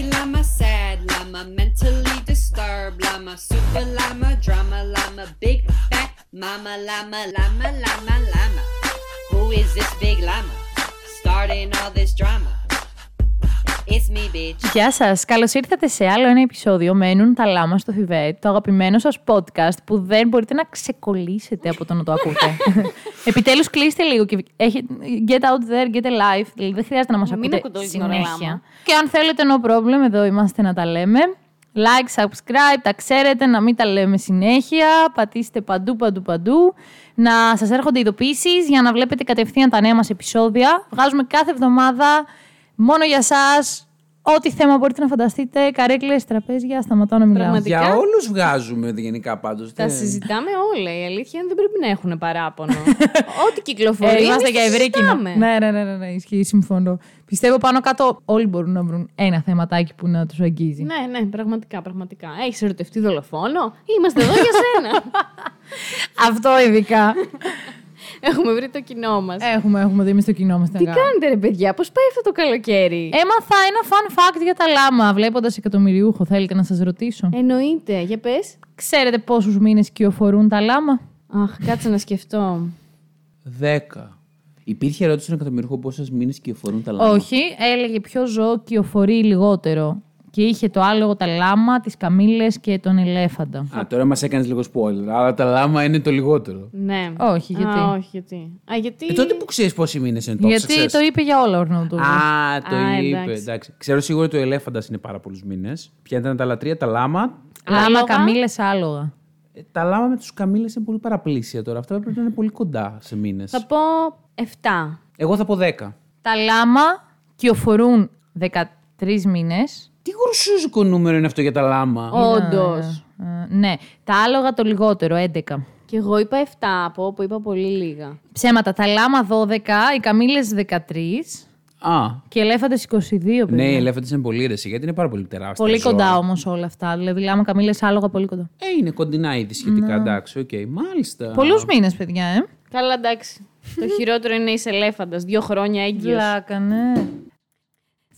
Happy llama, sad llama, mentally disturbed llama, super llama, drama llama, big fat mama llama, llama, llama, llama. Who is this big llama? Starting all this drama. It's me, bitch. Γεια σας. Καλώς ήρθατε σε άλλο ένα επεισόδιο Μένουν τα λάμα στο Θιβέτ, το αγαπημένο σας podcast που δεν μπορείτε να ξεκολλήσετε από το να το ακούτε. Επιτέλους, κλείστε λίγο και έχε- get out there, get alive. Δηλαδή, δεν χρειάζεται να μας Μην ακούτε ακούτε όλη την ώρα λάμα. συνέχεια. Και αν θέλετε, no problem, εδώ είμαστε να τα λέμε. Like, subscribe, τα ξέρετε, να μην τα λέμε συνέχεια. Πατήστε παντού, παντού, παντού. Να σας έρχονται ειδοποιήσεις για να βλέπετε κατευθείαν τα νέα μας επεισόδια. Βγάζουμε κάθε εβδομάδα μόνο για σας. Ό,τι θέμα μπορείτε να φανταστείτε. Καρέκλες, τραπέζια, σταματάω να μιλάω. Πραγματικά. Για όλους βγάζουμε γενικά πάντως. Τα συζητάμε όλα. Η αλήθεια είναι δεν πρέπει να έχουν παράπονο. Ό,τι κυκλοφορεί. Ε, είμαστε εμείς για το ευρύ κοινό. συζητάμε. Ναι, ναι, ναι, ναι, ναι, ισχύει, συμφωνώ. Πιστεύω πάνω κάτω όλοι μπορούν να βρουν ένα θεματάκι που να τους αγγίζει. Ναι, ναι, πραγματικά, πραγματικά. Έχεις ερωτευτεί δολοφόνο; Είμαστε εδώ για σένα. Αυτό ειδικά. Έχουμε βρει το κοινό μας. έχουμε, έχουμε δει εμείς το κοινό μας. Τι κάνετε, ρε παιδιά, πώς πάει αυτό το καλοκαίρι; Έμαθα ένα fun fact για τα λάμα, βλέποντας εκατομμυριούχο. Θέλετε να σας ρωτήσω. Εννοείται, για πες. Ξέρετε πόσους μήνες κυοφορούν τα λάμα; Αχ, κάτσε να σκεφτώ. Δέκα. Υπήρχε ερώτηση στον εκατομμυρίχο πόσες μήνες κυοφορούν τα λάμα; Όχι, έλεγε ποιο ζώο κυοφορεί λιγότερο. Και είχε το άλογο, τα λάμα, τις καμήλες και τον ελέφαντα. Α, τώρα μας έκανες λίγο spoiler. Αλλά τα λάμα είναι το λιγότερο. Ναι. Όχι, γιατί; Α, όχι, γιατί. Α, γιατί. Ε, τότε που ξέρεις πόσοι μήνες είναι το Γιατί ξέρεις. το είπε για όλα ο Ορνόδουλος. Α, το Α, είπε. εντάξει. Εντάξει. Ξέρω σίγουρα ότι ο ελέφαντας είναι πάρα πολλούς μήνες. Ποια ήταν τα λατρεία, τα λάμα. Λάμα, Άλογα. καμήλες, άλογα. Ε, τα λάμα με τους καμίλε είναι πολύ παραπλήσια τώρα. Αυτά πρέπει να είναι πολύ κοντά σε μήνες. Θα πω 7. Εγώ θα πω 10. Τα λάμα κυοφορούν 13 μήνες. Τι γρουσούζικο νούμερο είναι αυτό για τα λάμα. Όντως. Ε, ναι, τα άλογα το λιγότερο, 11. Και εγώ είπα 7, από όπου είπα πολύ λίγα. Ψέματα, τα λάμα 12, οι καμήλες 13 Α, και οι ελέφαντες 22, παιδιά. ναι, οι ελέφαντες είναι πολύ ρεσί γιατί είναι πάρα πολύ τεράστια. Πολύ ζώα. κοντά όμως όλα αυτά. Δηλαδή, λάμα, καμήλες, άλογα, πολύ κοντά. Ε, είναι κοντινά ήδη σχετικά, εντάξει, οκ. Μάλιστα. Πολλούς μήνες, παιδιά, ε. Καλά, εντάξει. το χειρότερο είναι είσαι ελέφαντας. Δύο χρόνια έγκυος. Βλάκα, ναι.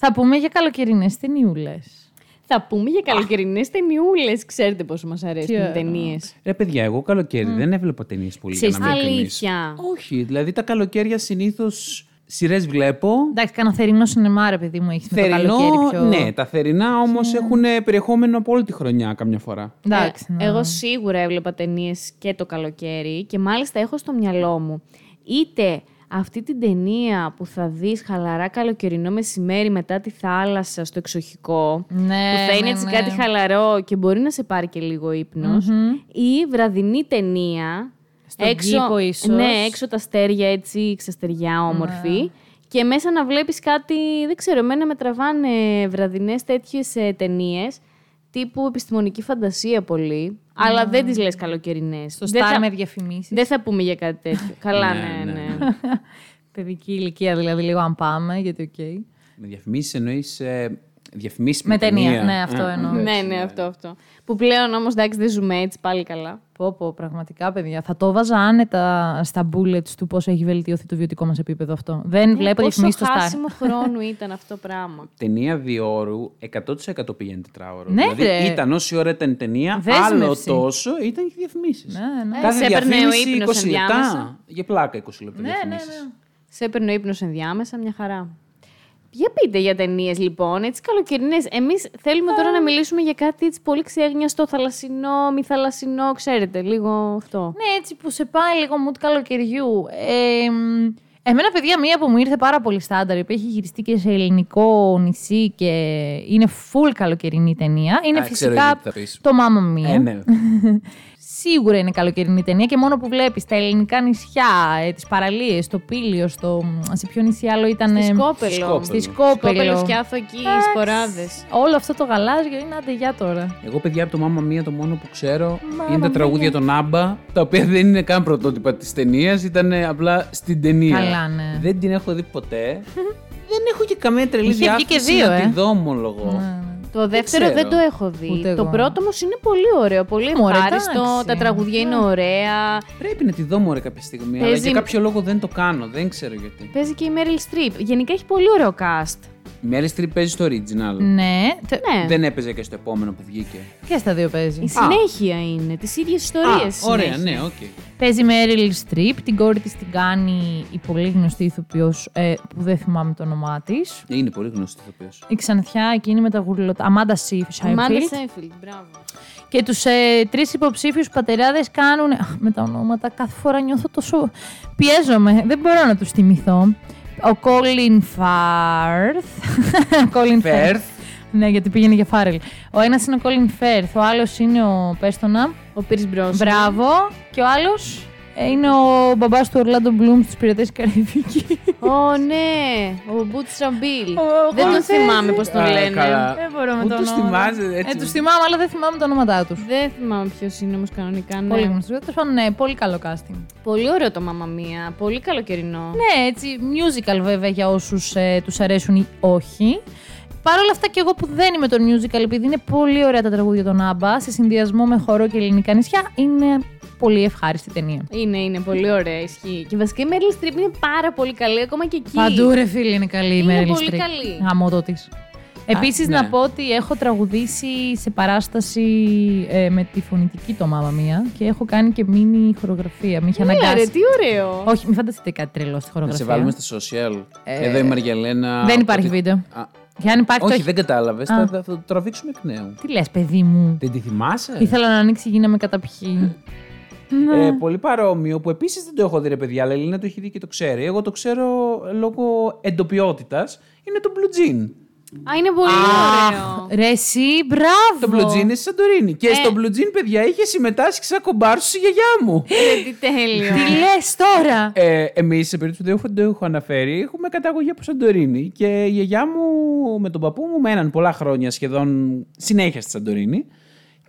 Θα πούμε για καλοκαιρινές ταινιούλες. Θα πούμε για καλοκαιρινές ταινιούλες. Ξέρετε πόσο μας Τι αρέσουν οι ωραία. ταινίες. Ρε παιδιά, εγώ καλοκαίρι δεν έβλεπα ταινίες πολύ για να Ξέρεις είμαι τι, ειλικρινής. Αλήθεια. Όχι, δηλαδή τα καλοκαίρια συνήθως σειρές βλέπω. Εντάξει, κάνα θερινό σινεμά, ρε παιδί μου, έχεις με το Θερινό, καλοκαίρι πιο... ναι, τα θερινά όμως έχουν περιεχόμενο από όλη τη χρονιά καμιά φορά. Εντάξει, Ε, ναι. Εγώ σίγουρα έβλεπα ταινίες και το καλοκαίρι και μάλιστα έχω στο μυαλό μου είτε αυτή την ταινία που θα δεις χαλαρά καλοκαιρινό μεσημέρι μετά τη θάλασσα στο εξοχικό Ναι, που θα είναι ναι, έτσι ναι. κάτι χαλαρό και μπορεί να σε πάρει και λίγο ύπνος, ή βραδινή ταινία Στον κήπο ίσως. ναι, έξω τα αστέρια έτσι ξαστεριά όμορφη και μέσα να βλέπεις κάτι, δεν ξέρω, εμένα με τραβάνε βραδινές τέτοιες ε, ταινίες τύπου επιστημονική φαντασία πολύ, αλλά δεν τις λες καλοκαιρινές. Στο δεν, Star θα, με διαφημίσεις. δεν θα πούμε για κάτι τέτοιο. Καλά, Ναι, ναι, ναι, ναι. Παιδική ηλικία δηλαδή, λίγο αν πάμε, γιατί οκ. Με διαφημίσεις εννοείς. Ε, διαφημίσεις Με ταινία, ναι, αυτό Ε, εννοώ. εντάξει, ναι, ναι, αυτό, αυτό. Που πλέον όμως, εντάξει, δεν ζούμε έτσι πάλι καλά. Πω, πω, πραγματικά, παιδιά. Θα το βάζα άνετα στα bullets του πώς έχει βελτιωθεί το βιωτικό μας επίπεδο αυτό. Δεν βλέπω Ε, Πόσο διαφημίσεις στο Star. χάσιμο χρόνου ήταν αυτό το πράγμα. Ταινία διόρου 100% πηγαίνει τετράωρο. Ναι, δηλαδή ρε. ήταν όση ώρα ήταν η ταινία, Δέσμευση. άλλο τόσο ήταν και διαφημίσεις. Ναι, ναι. Ε, Κάθε σε έπαιρνε ο διαφήμιση ύπνος 20 λεπτά. ενδιάμεσα. Για πλάκα 20 λεπτά Ναι, ναι, διαφημίσεις. ναι. Σε έπαιρνε ο ύπνος ενδιάμεσα, μια χαρά. Για πείτε για ταινίες λοιπόν, έτσι καλοκαιρινές. Εμείς θέλουμε τώρα να μιλήσουμε για κάτι έτσι πολύ ξέγνιαστο, θαλασσινό, μη θαλασσινό, ξέρετε, λίγο αυτό. Ναι, έτσι που σε πάει λίγο mood καλοκαιριού. Ε, μ, εμένα, παιδιά, μία που μου ήρθε πάρα πολύ στάνταρ, που έχει γυριστεί και σε ελληνικό νησί και είναι full καλοκαιρινή ταινία, είναι Α, ξέρω φυσικά γιατί θα πεις. το Mamma Mia. Ε, ναι. Σίγουρα είναι καλοκαιρινή ταινία και μόνο που βλέπεις τα ελληνικά νησιά, ε, τις παραλίες, το Πήλιο, στο... σε ποιο νησί άλλο ήταν. Στη ε, Σκόπελο. Σκόπελο. Στη Σκόπελο. Σκόπελος, Σκιάθο εκεί, Εντάξει. σποράδες. Όλο αυτό το γαλάζιο είναι άντε για τώρα. Εγώ, παιδιά, από το Μάμα Μία, το μόνο που ξέρω Mamma είναι τα Mia. τραγούδια των Άμπα, τα οποία δεν είναι καν πρωτότυπα της ταινίας, ήταν απλά στην ταινία. Καλά, ναι. Δεν την έχω δει ποτέ. δεν έχω και καμία τρελή Είχε βγει και διάθεση δύο, να ε. τη δω, ομολογώ. Ναι, ναι. Το δεύτερο ξέρω. δεν το έχω δει. Ούτε το εγώ. πρώτο όμως είναι πολύ ωραίο. Πολύ Μωρέ, ευχάριστο. εντάξει. Τα τραγουδιά είναι Ναι. ωραία. Πρέπει να τη δω μωρέ κάποια στιγμή, αλλά Παίζει- για κάποιο λόγο δεν το κάνω. Δεν ξέρω γιατί. Παίζει και η Meryl Streep. Γενικά έχει πολύ ωραίο cast. Η Meryl Streep παίζει στο original. Ναι, τε- Ναι. Δεν έπαιζε και στο επόμενο που βγήκε. και στα δύο παίζει. Η συνέχεια είναι, τις ίδιες ιστορίες. Α, ωραία, συνέχεια. ναι, οκ. Παίζει Meryl Streep, την κόρη της την κάνει η πολύ γνωστή ηθοποιός ε, που δεν θυμάμαι το όνομά της. Είναι πολύ γνωστή ηθοποιός. Η ξανθιά εκείνη με τα γουρλωτά. Αμάντα Αμάντα Σάιφριντ. Σέιφριντ, μπράβο. Και τους ε, τρεις υποψήφιους πατεράδες κάνουν... Αχ, με τα ονόματα κάθε φορά νιώθω τόσο... Πιέζομαι, δεν μπορώ να τους θυμηθώ. Ο Colin Firth. Colin Firth. Φερθ. Ναι, γιατί πήγαινε για Φάρελ. Ο ένας είναι ο Colin Firth, ο άλλος είναι ο Πέστονα. Ο Πιρς Μπρόσναν. Μπράβο. Και ο άλλος; ε, είναι ο μπαμπάς του Ορλάντο Μπλουμ στις Πειρατές της Καραϊβικής. Ω, ναι, ο Μπούτστραπ Μπιλ. Ο Δεν τον Χωρισέ. θυμάμαι πώς τον Α, λένε. καλά. Δεν μπορώ με Πού το τους όνομα. θυμάσαι, έτσι. Ε, τους θυμάμαι, αλλά δεν θυμάμαι τα ονόματά τους. Δεν θυμάμαι ποιος είναι όμως κανονικά. Ναι. Πολύ γνωστός. Τέλος πάντων, ναι, πολύ καλό casting. Πολύ ωραίο το Μάμα Μία. Πολύ καλοκαιρινό. Ναι, έτσι, musical βέβαια για όσους ε, τους αρέσουν ή όχι. Παρ' όλα αυτά και εγώ που δεν είμαι το musical, επειδή είναι πολύ ωραία τα τραγούδια των Άμπα, σε συνδυασμό με χορό και ελληνικά νησιά, είναι πολύ ευχάριστη ταινία. Είναι, είναι πολύ ωραία, ισχύει. Και βασικά η Μέρλι Στριπ είναι πάρα πολύ καλή, ακόμα και εκεί. Παντού ρε φίλη είναι καλή η Είναι Meryl πολύ Streep. καλή. Γαμώτο της. Επίσης ναι. να πω ότι έχω τραγουδήσει σε παράσταση ε, με τη φωνητική το Μάμα Μία και έχω κάνει και μίνι χορογραφία. Με είχε Έλα, αναγκάσει. ρε, τι ωραίο. Όχι, μην φανταστείτε κάτι τρελό στη Να χορογραφία. σε βάλουμε στα social. Ε, Εδώ η Μαριαλένα. Δεν υπάρχει ότι- βίντεο. Α, Και αν υπάρχει. όχι, το... δεν κατάλαβες. Α. Θα, θα το τραβήξουμε εκ νέου. Τι λες παιδί μου; Δεν τη θυμάσαι; Ήθελα να ανοίξει η γη να με καταπιεί. Ναι. Ε, πολύ παρόμοιο που επίσης δεν το έχω δει, ρε παιδιά, αλλά η Ελίνα το έχει δει και το ξέρει. Εγώ το ξέρω λόγω εντοπιότητας. Είναι το Blue Jean. Α, είναι πολύ ωραίο. Ρε εσύ, μπράβο. Το Blue Jean είναι στη Σαντορίνη. Και Ε. στο Blue Jean, παιδιά, είχε συμμετάσχει σαν κομπάρσο στη γιαγιά μου. Ρε, τι τέλειο. Τι λες τώρα; Ε, Εμείς, σε περίπτωση που δεν έχω, δεν έχω αναφέρει, έχουμε καταγωγή από Σαντορίνη. Και η γιαγιά μου με τον παππού μου μέναν πολλά χρόνια σχεδόν συνέχεια στη Σαντορίνη.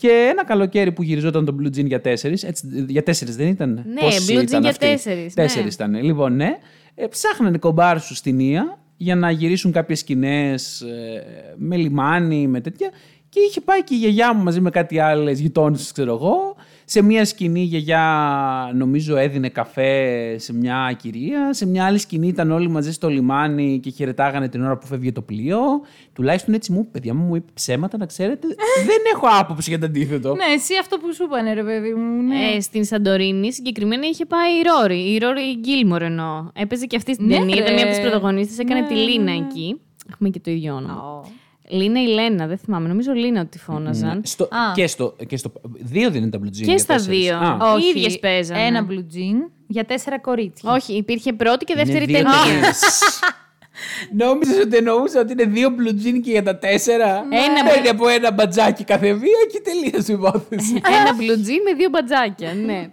Και ένα καλοκαίρι που γυριζόταν το Blue Jean για τέσσερις. Για τέσσερις δεν ήταν; Ναι, Πόσοι Blue Jean ήταν για αυτοί; τέσσερις, ναι. Τέσσερις ήταν. Λοιπόν, ναι. Ε, ψάχνανε κομπάρσου στην Ία για να γυρίσουν κάποιες σκηνές ε, με λιμάνι, με τέτοια. Και είχε πάει και η γιαγιά μου μαζί με κάτι άλλες γειτόνισες, ξέρω εγώ. Σε μια σκηνή η γιαγιά νομίζω έδινε καφέ σε μια κυρία. Σε μια άλλη σκηνή ήταν όλοι μαζί στο λιμάνι και χαιρετάγανε την ώρα που φεύγε το πλοίο. Τουλάχιστον έτσι μου, παιδιά μου, μου είπε ψέματα, να ξέρετε. δεν έχω άποψη για το αντίθετο. Ναι, εσύ αυτό που σου είπανε, ρε παιδί μου. Ναι. Ε, στην Σαντορίνη συγκεκριμένα είχε πάει η Ρόρι. Η Ρόρι Γκίλμορ εννοώ. Έπαιζε και αυτή στην Ναι, ταινία. Ήταν ρε. μία από τις πρωταγωνίστε. Έκανε Ναι, τη ναι, Λίνα ναι. εκεί. Έχουμε και το ίδιο όνομα. Λίνα ή Λένα, δεν θυμάμαι. Νομίζω Λίνα ότι τη φώναζαν. Στο, Α. και, στο, και στο. Δύο δεν είναι τα blue jean. Και για στα τέσσερις. δύο. Α. Οι ίδιες παίζανε. Ένα blue jean για τέσσερα κορίτσια. Όχι, υπήρχε πρώτη και δεύτερη Είναι δύο ταινία. ταινίες. Νόμιζες ότι εννοούσα ότι είναι δύο blue jean και για τα τέσσερα; Ένα Παίρνει από ένα μπατζάκι κάθε μία και τελείωσε η υπόθεση. Ένα blue jean με δύο μπατζάκια, ναι.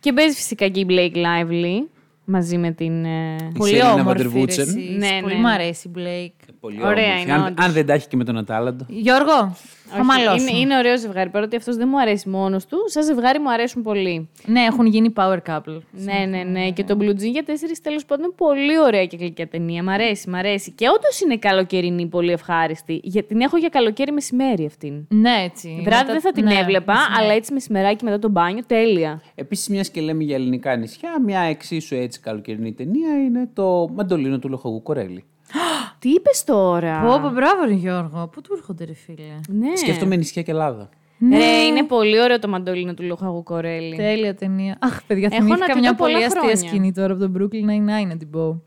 και παίζει φυσικά και η Blake Lively μαζί με την. ε, Πολύ Σερίνα όμορφη. Βαντερβούντσεν. ρε εσείς. Ναι, ναι, Πολύ ναι. μ' αρέσει η Blake. Πολύ Ωραία όμορφη. είναι, Αν, όντως. αν δεν τα έχει και με τον Ατάλαντο. Γιώργο, θα όχι, μαλώσουμε. είναι, είναι ωραίο ζευγάρι. Παρότι αυτός δεν μου αρέσει μόνος του, σαν ζευγάρι μου αρέσουν πολύ. Ναι, έχουν γίνει power couple. Ναι, ναι, ναι. Και το Blue Jean για τέσσερις τέλος πάντων είναι πολύ ωραία και γλυκιά ταινία. Μ' αρέσει, μ' αρέσει. Και όντως είναι καλοκαιρινή, πολύ ευχάριστη. Για, την έχω για καλοκαίρι μεσημέρι αυτήν. Ναι, έτσι. Βράδυ Μετά- δεν θα την ναι, έβλεπα, μεσημέρι. αλλά έτσι μεσημεράκι μετά το μπάνιο, τέλεια. Επίσης, μιας και λέμε για ελληνικά νησιά, μια εξίσου έτσι καλοκαιρινή ταινία είναι το Μαντολίνο του Λοχογού Κορέλη. Τι είπες τώρα; Πω, πω, μπράβο, ρε Γιώργο. Πού του έρχονται, ρε φίλε; Ναι. Σκέφτομαι νησιά και Ελλάδα. Ρε, είναι πολύ ωραίο το μαντολίνο του Λοχαγού Κορέλη. Τέλεια ταινία. Αχ, παιδιά, Έχω να θυμήθηκα τη μια δω πολλά πολύ αστεία χρόνια. σκηνή τώρα από τον Brooklyn Nine-Nine να την πω.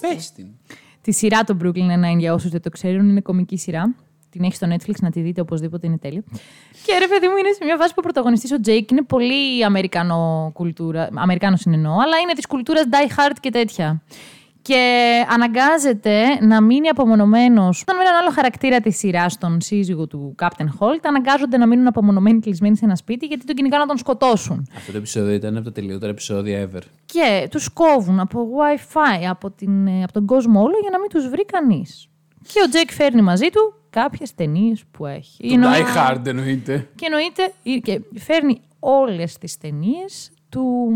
Πες την. Τη σειρά το Brooklyn Nine-Nine για όσους δεν το ξέρουν, είναι κομική σειρά. Την έχει στο Netflix να τη δείτε οπωσδήποτε, είναι τέλεια. Και ρε παιδί μου, είναι σε μια βάση που ο πρωταγωνιστής ο Jake είναι πολύ Αμερικανό κουλτούρα. Αμερικάνος είναι εννοώ, αλλά είναι της κουλτούρας Die Hard και τέτοια. Και αναγκάζεται να μείνει απομονωμένος. Όταν με έναν άλλο χαρακτήρα της σειράς, τον σύζυγο του Captain Holt, αναγκάζονται να μείνουν απομονωμένοι κλεισμένοι σε ένα σπίτι γιατί τον κυνηγάνε να τον σκοτώσουν. Αυτό το επεισόδιο ήταν από τα τελειότερα επεισόδια ever. Και τους κόβουν από WiFi, από, την, ε, από τον κόσμο όλο για να μην τους βρει κανείς. Και ο Τζέικ φέρνει μαζί του κάποιες ταινίες που έχει. Το Εννοεί- Die Hard εννοείται. Και εννοείται, και φέρνει όλες τις ταινίες του,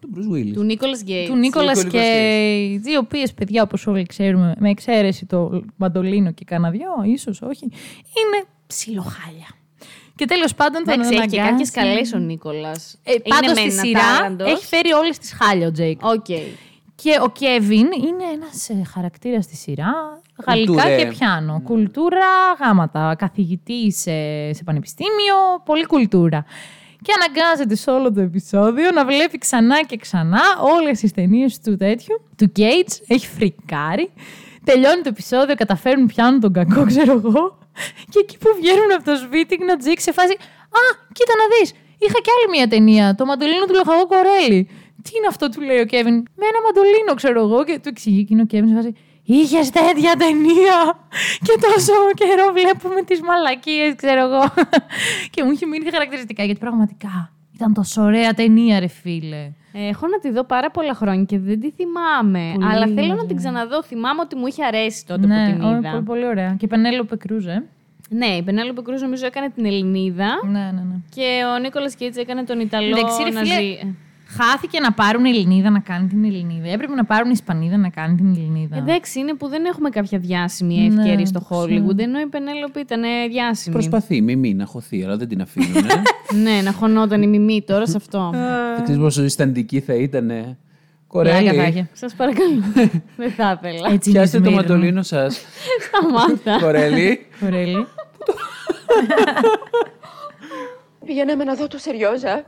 Το Bruce Willis. Του Νίκολας Κέιτζ. του Νίκολα Nicolas Κέιτζ, οι οποίες παιδιά, όπως όλοι ξέρουμε, με εξαίρεση το Μαντολίνο και κανένα δυο, ίσως όχι, είναι ψιλοχάλια. Και τέλος πάντων τον Εντάξει, έχει και αναγκάζει- κάποιες καλές ο Νίκολας. Ε, Πάντως στη σειρά έχει φέρει όλες τις χάλια ο Τζέικ. Οκ. Και ο Κέβιν είναι ένας χαρακτήρας στη σειρά. Γαλλικά Κουλτούρε. και πιάνο. Κουλτούρα, γάματα. Καθηγητής σε, σε πανεπιστήμιο, πολύ κουλτούρα. Και αναγκάζεται σε όλο το επεισόδιο να βλέπει ξανά και ξανά όλες τις ταινίες του τέτοιου, του Gates. Έχει φρικάρει. Τελειώνει το επεισόδιο, καταφέρουν, πιάνουν τον κακό, ξέρω εγώ. Και εκεί που βγαίνουν από το σπίτι, να τζίκ σε φάση. Α, κοίτα να δεις. Είχα κι άλλη μια ταινία. Το μαντολίνο του Λοχαγό Κορέλη. Τι είναι αυτό, του λέει ο Κέβιν. Με ένα μαντολίνο, ξέρω εγώ. Και του εξηγεί εκείνο ο Κέβιν σε φάση. Είχες τέτοια ταινία! Και τόσο καιρό βλέπουμε τις μαλακίες, ξέρω εγώ. και μου είχε μείνει χαρακτηριστικά γιατί πραγματικά ήταν τόσο ωραία ταινία, ρε φίλε. Έχω να τη δω πάρα πολλά χρόνια και δεν τη θυμάμαι. Πολύ αλλά θέλω να ωραία. την ξαναδώ. Θυμάμαι ότι μου είχε αρέσει τότε ναι, που την ω, είδα. πολύ, πολύ ωραία. Και Πενέλοπε Κρούζε. Ναι, η Πενέλοπε Κρούζ νομίζω έκανε την Ελληνίδα. Ναι, ναι, ναι. Και ο Νίκολας Κέιτς έκανε τον Ιταλό Εντάξει, ρε να φίλε, ζει. Χάθηκε να πάρουν Ελληνίδα να κάνει την Ελληνίδα. Έπρεπε να πάρουν Ισπανίδα να κάνει την Ελληνίδα. Εντάξει, είναι που δεν έχουμε κάποια διάσημη Ναι, ευκαιρία στο το ξέρω. Hollywood. Ενώ η Πενέλοπη ήταν διάσημη. Προσπαθεί, μη μη να χωθεί, αλλά δεν την αφήνουν. ναι, να χωνόταν η μιμή τώρα σε αυτό. δεν ξέρεις πόσο ζεσταντική θα ήταν. Πλάκα θα Κορέλη, είχε. Σας παρακαλώ. δεν θα ήθελα. Έτσι είναι η πιάστε το Σμύρνη. μαντολίνο σας. Σταμάτα. Κορέλη, Κορέλη. Πηγαίναμε να δω το Σεριόζα.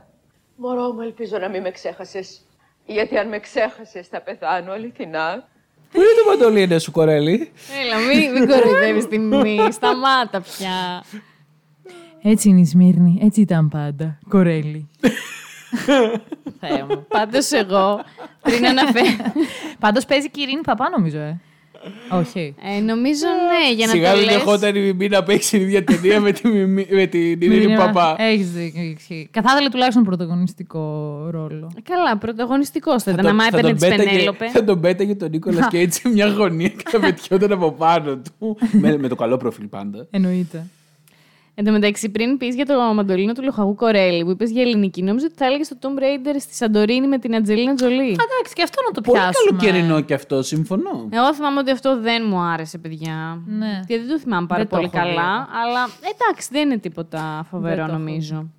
Μωρό μου, ελπίζω να μην με ξέχασες. Γιατί αν με ξέχασες θα πεθάνω αληθινά. πού είναι το μαντολίνο σου, Κορέλη; Έλα, μην, μην κοροϊδεύεις τη μιμή. Σταμάτα πια. Έτσι είναι η Σμύρνη. Έτσι ήταν πάντα. Κορέλη. Θεέ μου. Πάντως εγώ πριν αναφέρω. Πάντως παίζει και η Ειρήνη Παπά, νομίζω, ε. Όχι. Ε, νομίζω ναι, για να Σιγά το μην λες. δεχόταν η Μιμή να παίξει την ίδια ταινία με, τη Μιμή- με την Ειρήνη Παπά. Έχεις δίκιο. ισχύει. Θα ήθελε τουλάχιστον πρωταγωνιστικό ρόλο. Καλά, πρωταγωνιστικός θα ήταν. τον- Άμα θα έπαιρνε τον τη πέταγε- Πενέλοπε. Θα τον πέταγε τον Νίκολας και έτσι σε μια γωνία και θα πετιόταν από πάνω του. με, με το καλό προφίλ πάντα. Εννοείται. Εν τω μεταξύ, πριν πεις για το μαντολίνο του Λοχαγού Κορέλη που είπες για ελληνική, νόμιζα ότι θα έλεγες το Tomb Raider στη Σαντορίνη με την Ατζελίνα Τζολί. Εντάξει, και αυτό να το Πολύ πιάσουμε. καλοκαιρινό και αυτό, συμφωνώ. Εγώ θυμάμαι ότι αυτό δεν μου άρεσε, παιδιά. Ναι. Γιατί δεν το θυμάμαι πάρα Δεν το πολύ έχω δει καλά. εγώ. Αλλά εντάξει, δεν είναι τίποτα φοβερό, Δεν το έχω νομίζω.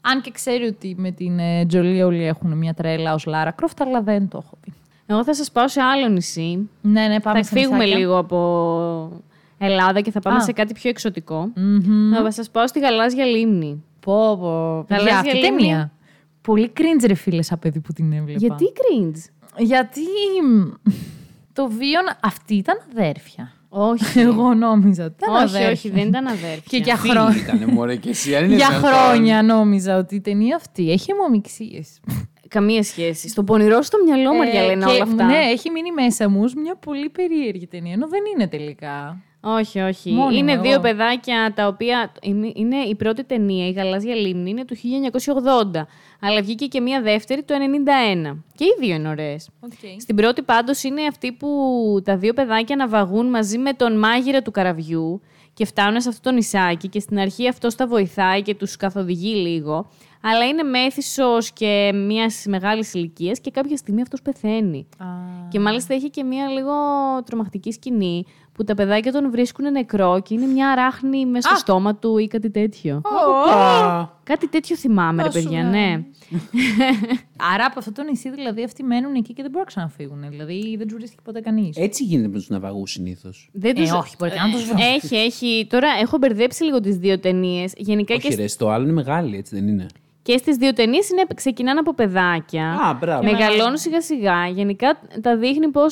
Αν και ξέρει ότι με την ε, Τζολί όλοι έχουν μια τρέλα ως Λάρα Κρόφτ, αλλά δεν το έχω πει. Εγώ θα σας πάω σε άλλο νησί. Ναι, ναι, πάμε θα σε φύγουμε νησάκια. λίγο από Ελλάδα και θα πάμε Α. σε κάτι πιο εξωτικό. Μμμ. Θα σας πάω στη Γαλάζια Λίμνη. Πω, πω. Θα Παιδιά, λες αυτή η για λίμνη. ταινία. Πολύ cringe, ρε φίλε, σαν παιδί που την έβλεπα. Γιατί cringe; Γιατί μ, το βίον. Αυτή ήταν αδέρφια. όχι. Εγώ νόμιζα ότι ήταν όχι, αδέρφια. όχι, δεν ήταν αδέρφια. Και για, Φίλοι χρόνια. ήτανε μωρέ και εσύ. αν είναι για δυνατόν. χρόνια νόμιζα ότι η ταινία αυτή έχει αιμομιξίες. Καμία σχέση. Στο πονηρό στο μυαλό μου Ε, λένε και, όλα αυτά. Ναι, έχει μείνει μέσα μου ως μια πολύ περίεργη ταινία, ενώ δεν είναι τελικά. Όχι, όχι. Μόνη μου είναι εγώ. δύο παιδάκια τα οποία. Είναι, είναι η πρώτη ταινία, η Γαλάζια Λίμνη, είναι του 1980. Αλλά βγήκε και μία δεύτερη το 1991. Και οι δύο είναι ωραίες. Στην πρώτη πάντως είναι αυτή που τα δύο παιδάκια ναυαγούν μαζί με τον μάγειρα του καραβιού και φτάνουν σε αυτό το νησάκι και στην αρχή αυτός τα βοηθάει και τους καθοδηγεί λίγο. Αλλά είναι μέθησος και μιας μεγάλης ηλικίας και κάποια στιγμή αυτός πεθαίνει. Και μάλιστα έχει και μια λίγο τρομακτική σκηνή που τα παιδάκια τον βρίσκουν νεκρό και είναι μια αράχνη μέσα στο στόμα του ή κάτι τέτοιο. Α, Κάτι τέτοιο θυμάμαι, ρε παιδιά, ναι. Άρα από αυτό το νησί δηλαδή αυτοί μένουν εκεί και δεν μπορούν να ξαναφύγουν. Δηλαδή δεν του βρίσκει ποτέ κανείς. Έτσι γίνεται με τους ναυαγούς συνήθως. Δεν Ε, τους- όχι, μπορεί και να τους βρουν. Έχει, έχει. Τώρα έχω μπερδέψει λίγο τις δύο ταινίες. Γενικά και, Όχι, σ- ρε, το άλλο είναι μεγάλη, έτσι δεν είναι; και στις δύο ταινίες ξεκινάνε από παιδάκια. Α, μπράβο. Μεγαλώνουν σιγά σιγά. Γενικά τα δείχνει πώ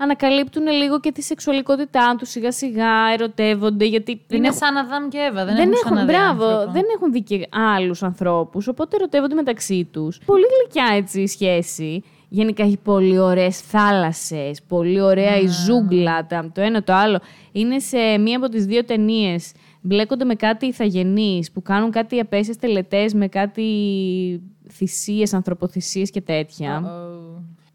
ανακαλύπτουν λίγο και τη σεξουαλικότητά τους σιγά σιγά, ερωτεύονται. Γιατί Είναι έχουν- σαν Αδάμ και Εύα. Δεν, δεν έχουν, έχουν, ξαναδεί μπράβο, άνθρωπο. δεν έχουν δει και άλλους ανθρώπους, οπότε ερωτεύονται μεταξύ τους. Πολύ γλυκιά έτσι η σχέση. Γενικά έχει πολύ ωραίες θάλασσες, πολύ ωραία η ζούγκλα, τα- το ένα το άλλο. Είναι σε μία από τις δύο ταινίες. Μπλέκονται με κάτι ηθαγενείς που κάνουν κάτι απέσιες τελετές με κάτι θυσίες, ανθρωποθυσίες και τέτοια.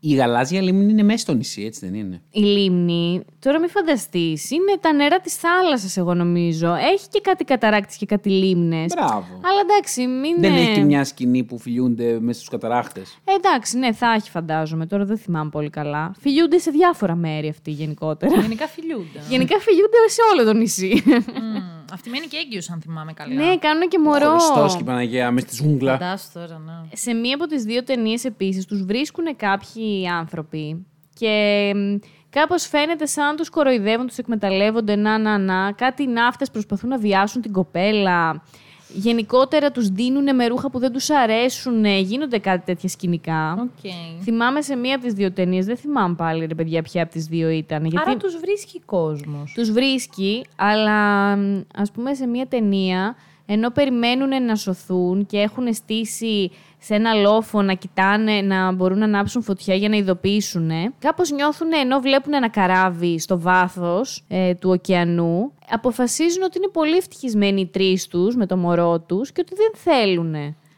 Η γαλάζια λίμνη είναι μέσα στο νησί, έτσι δεν είναι; Η λίμνη, τώρα μην φανταστείς, είναι τα νερά της θάλασσας, εγώ νομίζω. Έχει και κάτι καταράκτη και κάτι λίμνες. Μπράβο. Αλλά εντάξει, μην. Δεν ε, έχει και μια σκηνή που φιλιούνται μέσα στους καταράχτες; Ε, εντάξει, ναι, θα έχει φαντάζομαι. Τώρα δεν θυμάμαι πολύ καλά. Φιλιούνται σε διάφορα μέρη αυτοί γενικότερα. Γενικά φιλιούνται. Γενικά φιλιούνται σε όλο το νησί. Μμμ. Αυτή μένει και έγκυος αν θυμάμαι καλά. ναι, κάνουν και μωρό. Χριστός και η Παναγία μέσα στη ζούγκλα. Φαντάσου τώρα, ναι. Σε μία από τις δύο ταινίες επίσης τους βρίσκουν κάποιοι άνθρωποι Και μ, κάπως φαίνεται σαν τους κοροϊδεύουν, τους εκμεταλλεύονται, να, να, να. Κάτι ναύτες προσπαθούν να βιάσουν την κοπέλα. Γενικότερα τους ντύνουν με ρούχα που δεν τους αρέσουν. Γίνονται κάτι τέτοια σκηνικά. Οκ. Θυμάμαι σε μία από τις δύο ταινίες, δεν θυμάμαι πάλι ρε παιδιά ποια από τις δύο ήταν. Γιατί Άρα τους βρίσκει κόσμος. τους βρίσκει, αλλά μ, ας πούμε σε μία ταινία, ενώ περιμένουν να σωθούν και έχουν στήσει σε ένα λόφο να κοιτάνε, να μπορούν να ανάψουν φωτιά για να ειδοποιήσουν, κάπως νιώθουν ενώ βλέπουν ένα καράβι στο βάθος ε, του ωκεανού, αποφασίζουν ότι είναι πολύ ευτυχισμένοι οι τρεις τους με το μωρό τους και ότι δεν θέλουν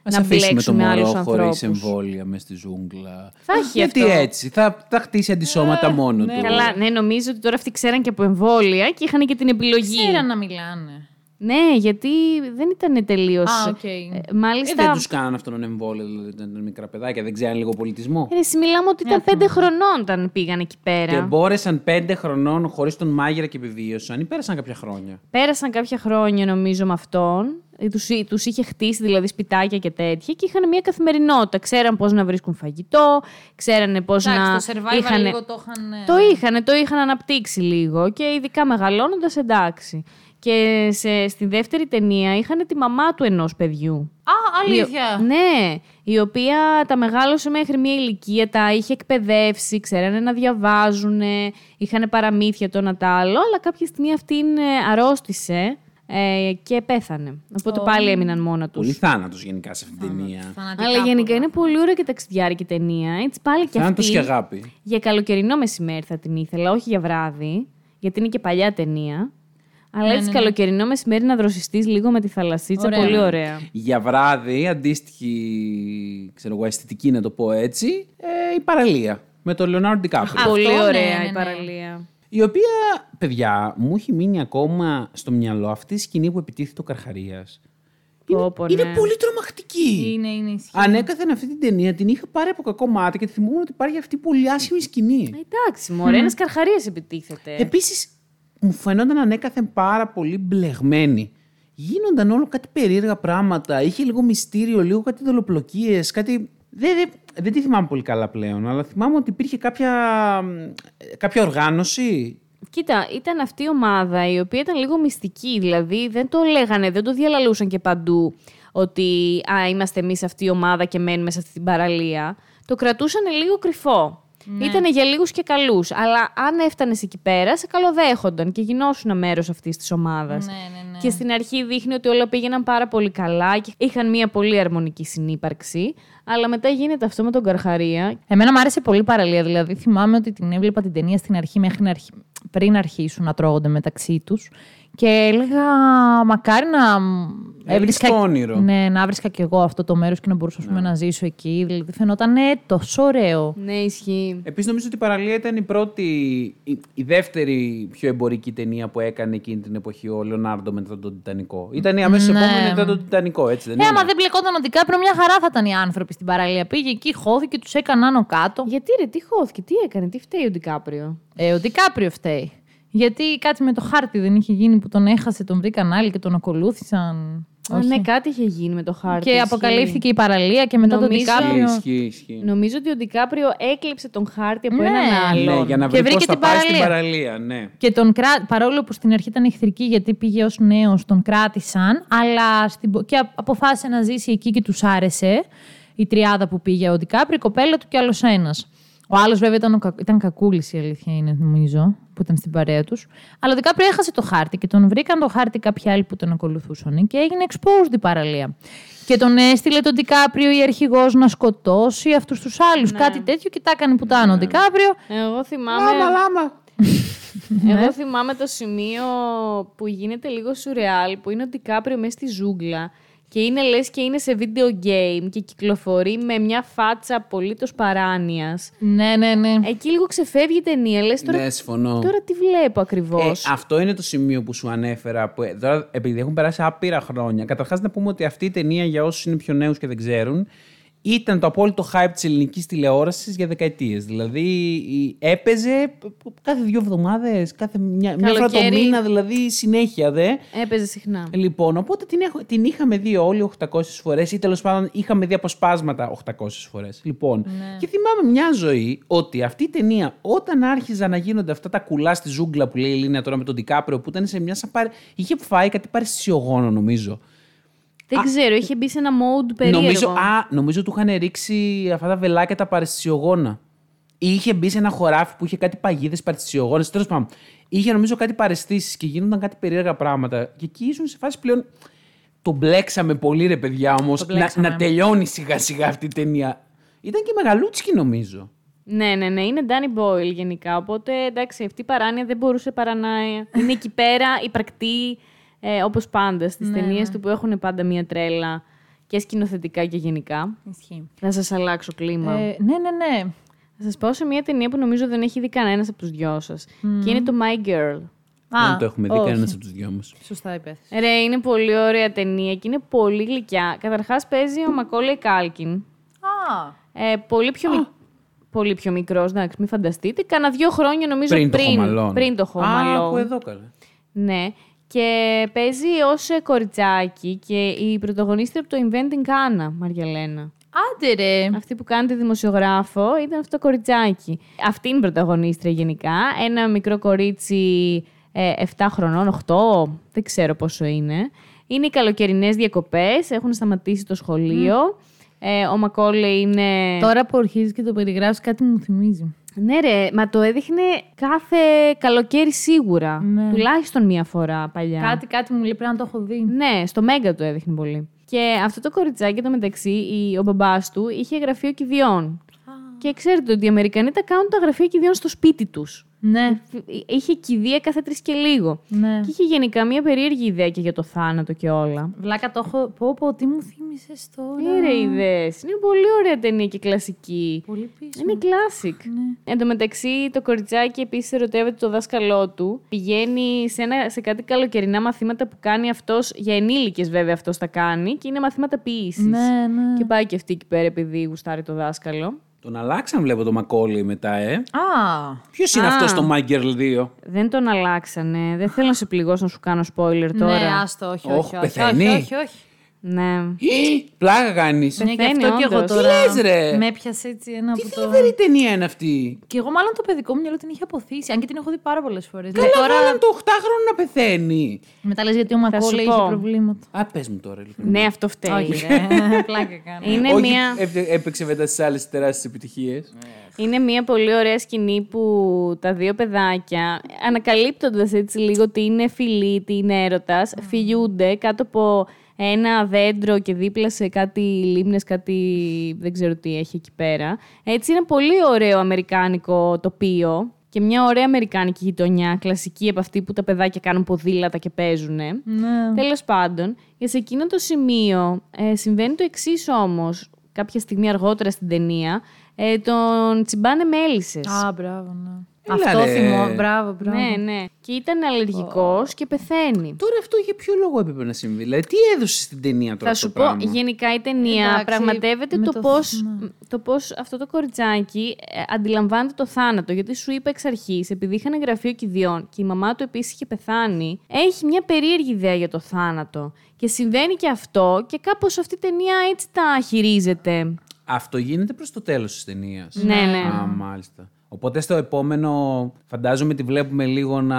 Ας να αφήσουμε το μπλέξουν με άλλους μωρό χωρίς ανθρώπους. εμβόλια μες στη ζούγκλα. Θα έχει Γιατί αυτό. έτσι, θα, θα χτίσει αντισώματα μόνο του. Καλά, ναι, νομίζω ότι τώρα αυτοί ξέραν και από εμβόλια και είχαν και την επιλογή. Ξέραν να μιλάνε. Ναι, γιατί δεν ήταν τελείως. Α, οκ. Ε, μάλιστα. δεν τους κάναν αυτόν τον εμβόλιο, δηλαδή ήταν μικρά παιδάκια, δεν ξέραν λίγο πολιτισμό. Ε, εσύ μιλάμε ότι ήταν πέντε χρονών όταν πήγαν εκεί πέρα. Και μπόρεσαν πέντε χρονών χωρίς τον μάγειρα και επιβίωσαν ή πέρασαν κάποια χρόνια; Πέρασαν κάποια χρόνια νομίζω με αυτόν. Τους, τους είχε χτίσει δηλαδή σπιτάκια και τέτοια και είχαν μια καθημερινότητα. Ξέραν πώς να βρίσκουν φαγητό, ξέρανε πώς Εντάξει, να... το survival είχανε- λίγο το είχαν... ε, Το είχαν, το είχαν αναπτύξει λίγο και ειδικά μεγαλώνοντας εντάξει. Και σε, στη δεύτερη ταινία είχαν τη μαμά του ενός παιδιού. Α, αλήθεια. Η- ναι, η οποία τα μεγάλωσε μέχρι μια ηλικία, τα είχε εκπαιδεύσει, ξέρανε να διαβάζουν, είχαν παραμύθια το ένα τ' άλλο, αλλά κάποια στιγμή αυτήν ε, αρρώστησε ε, και πέθανε. Οπότε πάλι έμειναν μόνα τους. Πολύ θάνατος γενικά σε αυτήν την ταινία. Φανατικά Αλλά γενικά πολλά. είναι πολύ ωραία και ταξιδιάρικη ταινία. Έτσι πάλι και Θάνατος αυτή. και αγάπη. Για καλοκαιρινό μεσημέρι θα την ήθελα, όχι για βράδυ, γιατί είναι και παλιά ταινία. Αλλά έτσι καλοκαιρινό μεσημέρι να δροσιστείς λίγο με τη θαλασσίτσα, Ωραία. πολύ ωραία. Για βράδυ, αντίστοιχη ξέρω εγώ, αισθητική να το πω έτσι, ε, η παραλία με τον Λεωνάρντο Ντικάπριο. Αυτό, πολύ ναι, ωραία ναι, η ναι. παραλία. Η οποία, παιδιά, μου έχει μείνει ακόμα στο μυαλό αυτή η σκηνή που επιτίθεται ο Καρχαρίας. Είναι, Πω, πω, είναι ναι. πολύ τρομακτική. Είναι, είναι ισχύει. Ανέκαθεν αυτή την ταινία την είχα πάρει από κακό μάτι και θυμούμαι ότι υπάρχει αυτή η πολύ άσχημη σκηνή. Ε, Εντάξει, μωρέ, ένας καρχαρίας επιτίθεται. Επίσης, μου φαινόταν ανέκαθεν πάρα πολύ μπλεγμένη. Γίνονταν όλο κάτι περίεργα πράγματα. Είχε λίγο μυστήριο, λίγο κάτι δολοπλοκίες, κάτι. Δεν, δεν, δεν τη θυμάμαι πολύ καλά πλέον, αλλά θυμάμαι ότι υπήρχε κάποια, κάποια οργάνωση. Κοίτα, ήταν αυτή η ομάδα η οποία ήταν λίγο μυστική. Δηλαδή δεν το λέγανε, δεν το διαλαλούσαν και παντού ότι α, είμαστε εμείς αυτή η ομάδα και μένουμε σε αυτή την παραλία. Το κρατούσαν λίγο κρυφό. Ναι. Ήτανε για λίγους και καλούς. Αλλά αν έφτανες εκεί πέρα, σε καλοδέχονταν και γινόσουν μέρος αυτής της ομάδας. Ναι, ναι, ναι. Και στην αρχή δείχνει ότι όλα πήγαιναν πάρα πολύ καλά και είχαν μια πολύ αρμονική συνύπαρξη. Αλλά μετά γίνεται αυτό με τον Καρχαρία. Εμένα μου άρεσε πολύ η παραλία. Δηλαδή, θυμάμαι ότι την έβλεπα την ταινία στην αρχή μέχρι να αρχι... πριν αρχίσουν να τρώγονται μεταξύ τους. Και έλεγα, μακάρι να μ, Έλεγες το όνειρο. Ναι, να βρίσκα κι εγώ αυτό το μέρος και να μπορούσα ας πούμε, να ζήσω εκεί. Δηλαδή, φαινόταν ε, τόσο ωραίο. Ναι, ισχύει. Επίσης, νομίζω ότι η παραλία ήταν η πρώτη, η, η δεύτερη πιο εμπορική ταινία που έκανε εκείνη την εποχή ο Λεωνάρντο μετά τον Τιτανικό. Ήταν η αμέσως Ναι. επόμενη μετά τον Τιτανικό, έτσι δεν Ε, είναι; άμα δεν μπλεκόταν ο Ντικάπριο, μια χαρά θα ήταν οι άνθρωποι στην παραλία. Πήγε εκεί, χώθηκε, τους έκανε άνω κάτω. Γιατί ρε, τι χώθηκε, τι έκανε, τι φταίει ο Ντικάπριο; Ε, ο Ντικάπριο φταίει. Γιατί κάτι με το χάρτη δεν είχε γίνει που τον έχασε, τον βρήκαν άλλοι και τον ακολούθησαν. Α, Όχι. ναι, κάτι είχε γίνει με το χάρτη. Και ισχύει. αποκαλύφθηκε η παραλία και μετά Νομίζω- τον Ντικάπριο. Ισχύει, ισχύει, ισχύει. Νομίζω ότι ο Ντικάπριο έκλειψε τον χάρτη από Ναι, έναν άλλον. Ναι, για να Και βρει βρήκε πώς θα την πάει στην παραλία. παραλία, ναι. Και τον κρά... παρόλο που στην αρχή ήταν εχθρική γιατί πήγε ως νέος, τον κράτησαν, αλλά στην... πο- και απ- αποφάσισε να ζήσει εκεί και τους άρεσε η τριάδα που πήγε ο Ντικάπριο, η κοπέλα του και άλλος ένας. Ο άλλος βέβαια ήταν, ο... κα- ήταν κακούλης η αλήθεια είναι νομίζω, που ήταν στην παρέα τους. Αλλά ο Ντικάπριο έχασε το χάρτη και τον βρήκαν το χάρτη κάποιοι άλλοι που τον ακολουθούσαν και έγινε exposed η παραλία. Και τον έστειλε τον Ντικάπριο η αρχηγός να σκοτώσει αυτούς τους άλλους. Κάτι τέτοιο και τα έκανε που ο Ντικάπριο. Εγώ θυμάμαι... Λάμα, λάμα. Εγώ θυμάμαι το σημείο που γίνεται λίγο σουρεάλ, που είναι ο Ντικάπριο μέσα στη ζούγκλα και είναι λες και είναι σε video game και κυκλοφορεί με μια φάτσα απολύτως παράνοιας. Ναι, ναι, ναι. Εκεί λίγο ξεφεύγει η ταινία, λες τώρα, Ναι, συμφωνώ. τώρα τι βλέπω Ε, ακριβώς. αυτό είναι το σημείο που σου ανέφερα. Που, ε, τώρα, επειδή έχουν περάσει άπειρα χρόνια, καταρχάς να πούμε ότι αυτή η ταινία για όσους είναι πιο νέους και δεν ξέρουν, ήταν το απόλυτο hype της ελληνικής τηλεόρασης για δεκαετίες. Δηλαδή η- έπαιζε κάθε δύο εβδομάδες, κάθε μια, μια φορά το Καλοκαίρι. μήνα, δηλαδή συνέχεια δε. Έπαιζε συχνά. Λοιπόν, οπότε την, έχω, την είχαμε δει όλοι 800 φορές ή τέλος πάντων είχαμε δει αποσπάσματα 800 φορές. Λοιπόν, και θυμάμαι μια ζωή ότι αυτή η ταινία όταν άρχιζαν να γίνονται αυτά τα κουλά στη ζούγκλα που λέει η Λίνια τώρα με τον Ντικάπριο που ήταν σε μια σαν πάρε... είχε φάει κάτι παρεσιογόνο νομίζω. Δεν ξέρω, είχε μπει σε ένα mode περίεργο. Νομίζω, α, νομίζω του είχαν ρίξει αυτά τα βελάκια τα παρεσιογόνα. Ή είχε μπει σε ένα χωράφι που είχε κάτι παγίδες παρεσιογόνε. Τέλος πάντων, είχε νομίζω κάτι παρεστήσεις και γίνονταν κάτι περίεργα πράγματα. Και εκεί ήσουν σε φάση πλέον. Το μπλέξαμε πολύ, ρε παιδιά, όμως. Το Να, μπλέξαμε. να τελειώνει σιγά σιγά αυτή η ταινία. Ήταν και μεγαλούτσικη, νομίζω. Ναι, ναι, ναι. Είναι Danny Boyle γενικά. Οπότε εντάξει, αυτή η παράνοια δεν μπορούσε παρά να είναι εκεί πέρα υπαρκτή ε, όπως πάντα στις Ναι, ταινίες ναι. του που έχουν πάντα μία τρέλα και σκηνοθετικά και γενικά. Ισχύει. Θα σας αλλάξω κλίμα. Ε, ναι, ναι, ναι. Θα σας πω σε μία ταινία που νομίζω δεν έχει δει κανένας από τους δυο σας. Και είναι το My Girl. Δεν το έχουμε δει όχι. κανένα από τους δυο μας. Σωστά είπες. Ρε, είναι πολύ ωραία ταινία και είναι πολύ γλυκιά. Καταρχάς παίζει ο Μακόλεϊ Κάλκιν. Α, Ε, πολύ, πιο μικ... πολύ πιο μικρός, εντάξει, μην φανταστείτε. Κάνα δύο χρόνια νομίζω Πριν, πριν, το χωμαλόν. πριν το Home Α, Alone. από εδώ καλά. Ναι. Και παίζει ως κοριτσάκι και η πρωταγωνίστρια από το Inventing Anna, Μαριαλένα. άντε ρε. Αυτή που κάνει τη δημοσιογράφο ήταν αυτό το κοριτσάκι. Αυτή είναι η πρωταγωνίστρια γενικά. Ένα μικρό κορίτσι ε, 7 χρονών, 8, δεν ξέρω πόσο είναι. Είναι οι καλοκαιρινές διακοπές, έχουν σταματήσει το σχολείο. Ε, ο Μακόλε είναι. Τώρα που αρχίζεις και το περιγράφεις, κάτι μου θυμίζει. Ναι, ρε, μα το έδειχνε κάθε καλοκαίρι σίγουρα. Ναι. Τουλάχιστον μία φορά παλιά. Κάτι, κάτι μου λέει πρέπει να το έχω δει. Ναι, στο Μέγκα το έδειχνε πολύ. Και αυτό το κοριτσάκι το μεταξύ, η- ο μπαμπάς του είχε γραφείο κηδιών. Και ξέρετε ότι οι Αμερικανοί τα κάνουν τα γραφεία κηδιών στο σπίτι τους. Ναι, Είχε κηδεία κάθε τρεις και λίγο. ναι. Και είχε γενικά μια περίεργη ιδέα και για το θάνατο και όλα. Βλάκα το έχω. Πω, πω, τι μου θύμισες τώρα. Πήρε ιδέες. Είναι πολύ ωραία ταινία και κλασική. Πολύ πίσω. Είναι classic. Ναι. Εν τω μεταξύ, το κοριτσάκι επίσης ερωτεύεται το δάσκαλό του. Πηγαίνει σε, ένα, σε κάτι καλοκαιρινά μαθήματα που κάνει αυτός. Για ενήλικες, βέβαια, αυτός τα κάνει. Και είναι μαθήματα ποιήση. Ναι, ναι. Και πάει και αυτή εκεί πέρα επειδή γουστάρει το δάσκαλο. Τον αλλάξαν, βλέπω το Μακόλι μετά, ε. Α, Ποιος είναι Α. αυτός στο My Girl 2. Δεν τον αλλάξανε. Δεν θέλω να σε πληγώσω να σου κάνω spoiler τώρα. ναι, άστο, όχι, Όχ, όχι, όχι, πεθαίνει. όχι, όχι, όχι. Ναι. Πλάκα κάνεις. Ναι, και Πεθαίνει, αυτό και εγώ όντως. τώρα. Τι λες, ρε; Με έπιασες έτσι ένα Τι από το. θλιβερή ταινία είναι αυτή. Και εγώ μάλλον το παιδικό μου μυαλό την είχε αποθήσει. Αν και την έχω δει πάρα πολλές φορές. Καλά, τώρα... βάλαν το 8χρονο να πεθαίνει. Μετά λες γιατί ο σου Μακόλε είχε πω. προβλήματα. Α, πες μου τώρα, λοιπόν. ναι, αυτό φταίει. Όχι, ρε. Πλάκα κάνω. Είναι Όχι, μια... έπαι- έπαιξε μετά στις άλλες τεράστιες επιτυχίες. Είναι μια πολύ ωραία σκηνή που τα δύο παιδάκια, ανακαλύπτοντας έτσι λίγο τι είναι φιλή, τι είναι έρωτας, φιλιούνται κάτω από ένα δέντρο και δίπλα σε κάτι λίμνες, κάτι δεν ξέρω τι έχει εκεί πέρα. Έτσι είναι πολύ ωραίο αμερικάνικο τοπίο και μια ωραία αμερικάνικη γειτονιά, κλασική από αυτή που τα παιδάκια κάνουν ποδήλατα και παίζουν. Ναι. Τέλος πάντων, και σε εκείνο το σημείο ε, συμβαίνει το εξής όμως, κάποια στιγμή αργότερα στην ταινία, ε, τον τσιμπάνε μέλισσες. Α, μπράβο, ναι. Έλα, Αυτό ρε. θυμώ. Μπράβο, μπράβο. Ναι, ναι. Και ήταν αλλεργικός και πεθαίνει. Τώρα αυτό για ποιο λόγο έπρεπε να συμβεί; Δηλαδή, τι έδωσε στην ταινία τώρα. Θα αυτό σου το πω, πράγμα; γενικά η ταινία Εντάξει, πραγματεύεται με το, το πώς, θύμα. το πώς αυτό το κοριτσάκι ε, αντιλαμβάνεται το θάνατο. Γιατί σου είπα εξ αρχής, επειδή είχαν γραφείο κηδιών και η μαμά του επίσης είχε πεθάνει, έχει μια περίεργη ιδέα για το θάνατο. Και συμβαίνει και αυτό και κάπως αυτή η ταινία έτσι τα χειρίζεται. Αυτό γίνεται προς το τέλος της ταινίας. Ναι, ναι. Α, μάλιστα. Οπότε στο επόμενο, φαντάζομαι τη βλέπουμε λίγο να,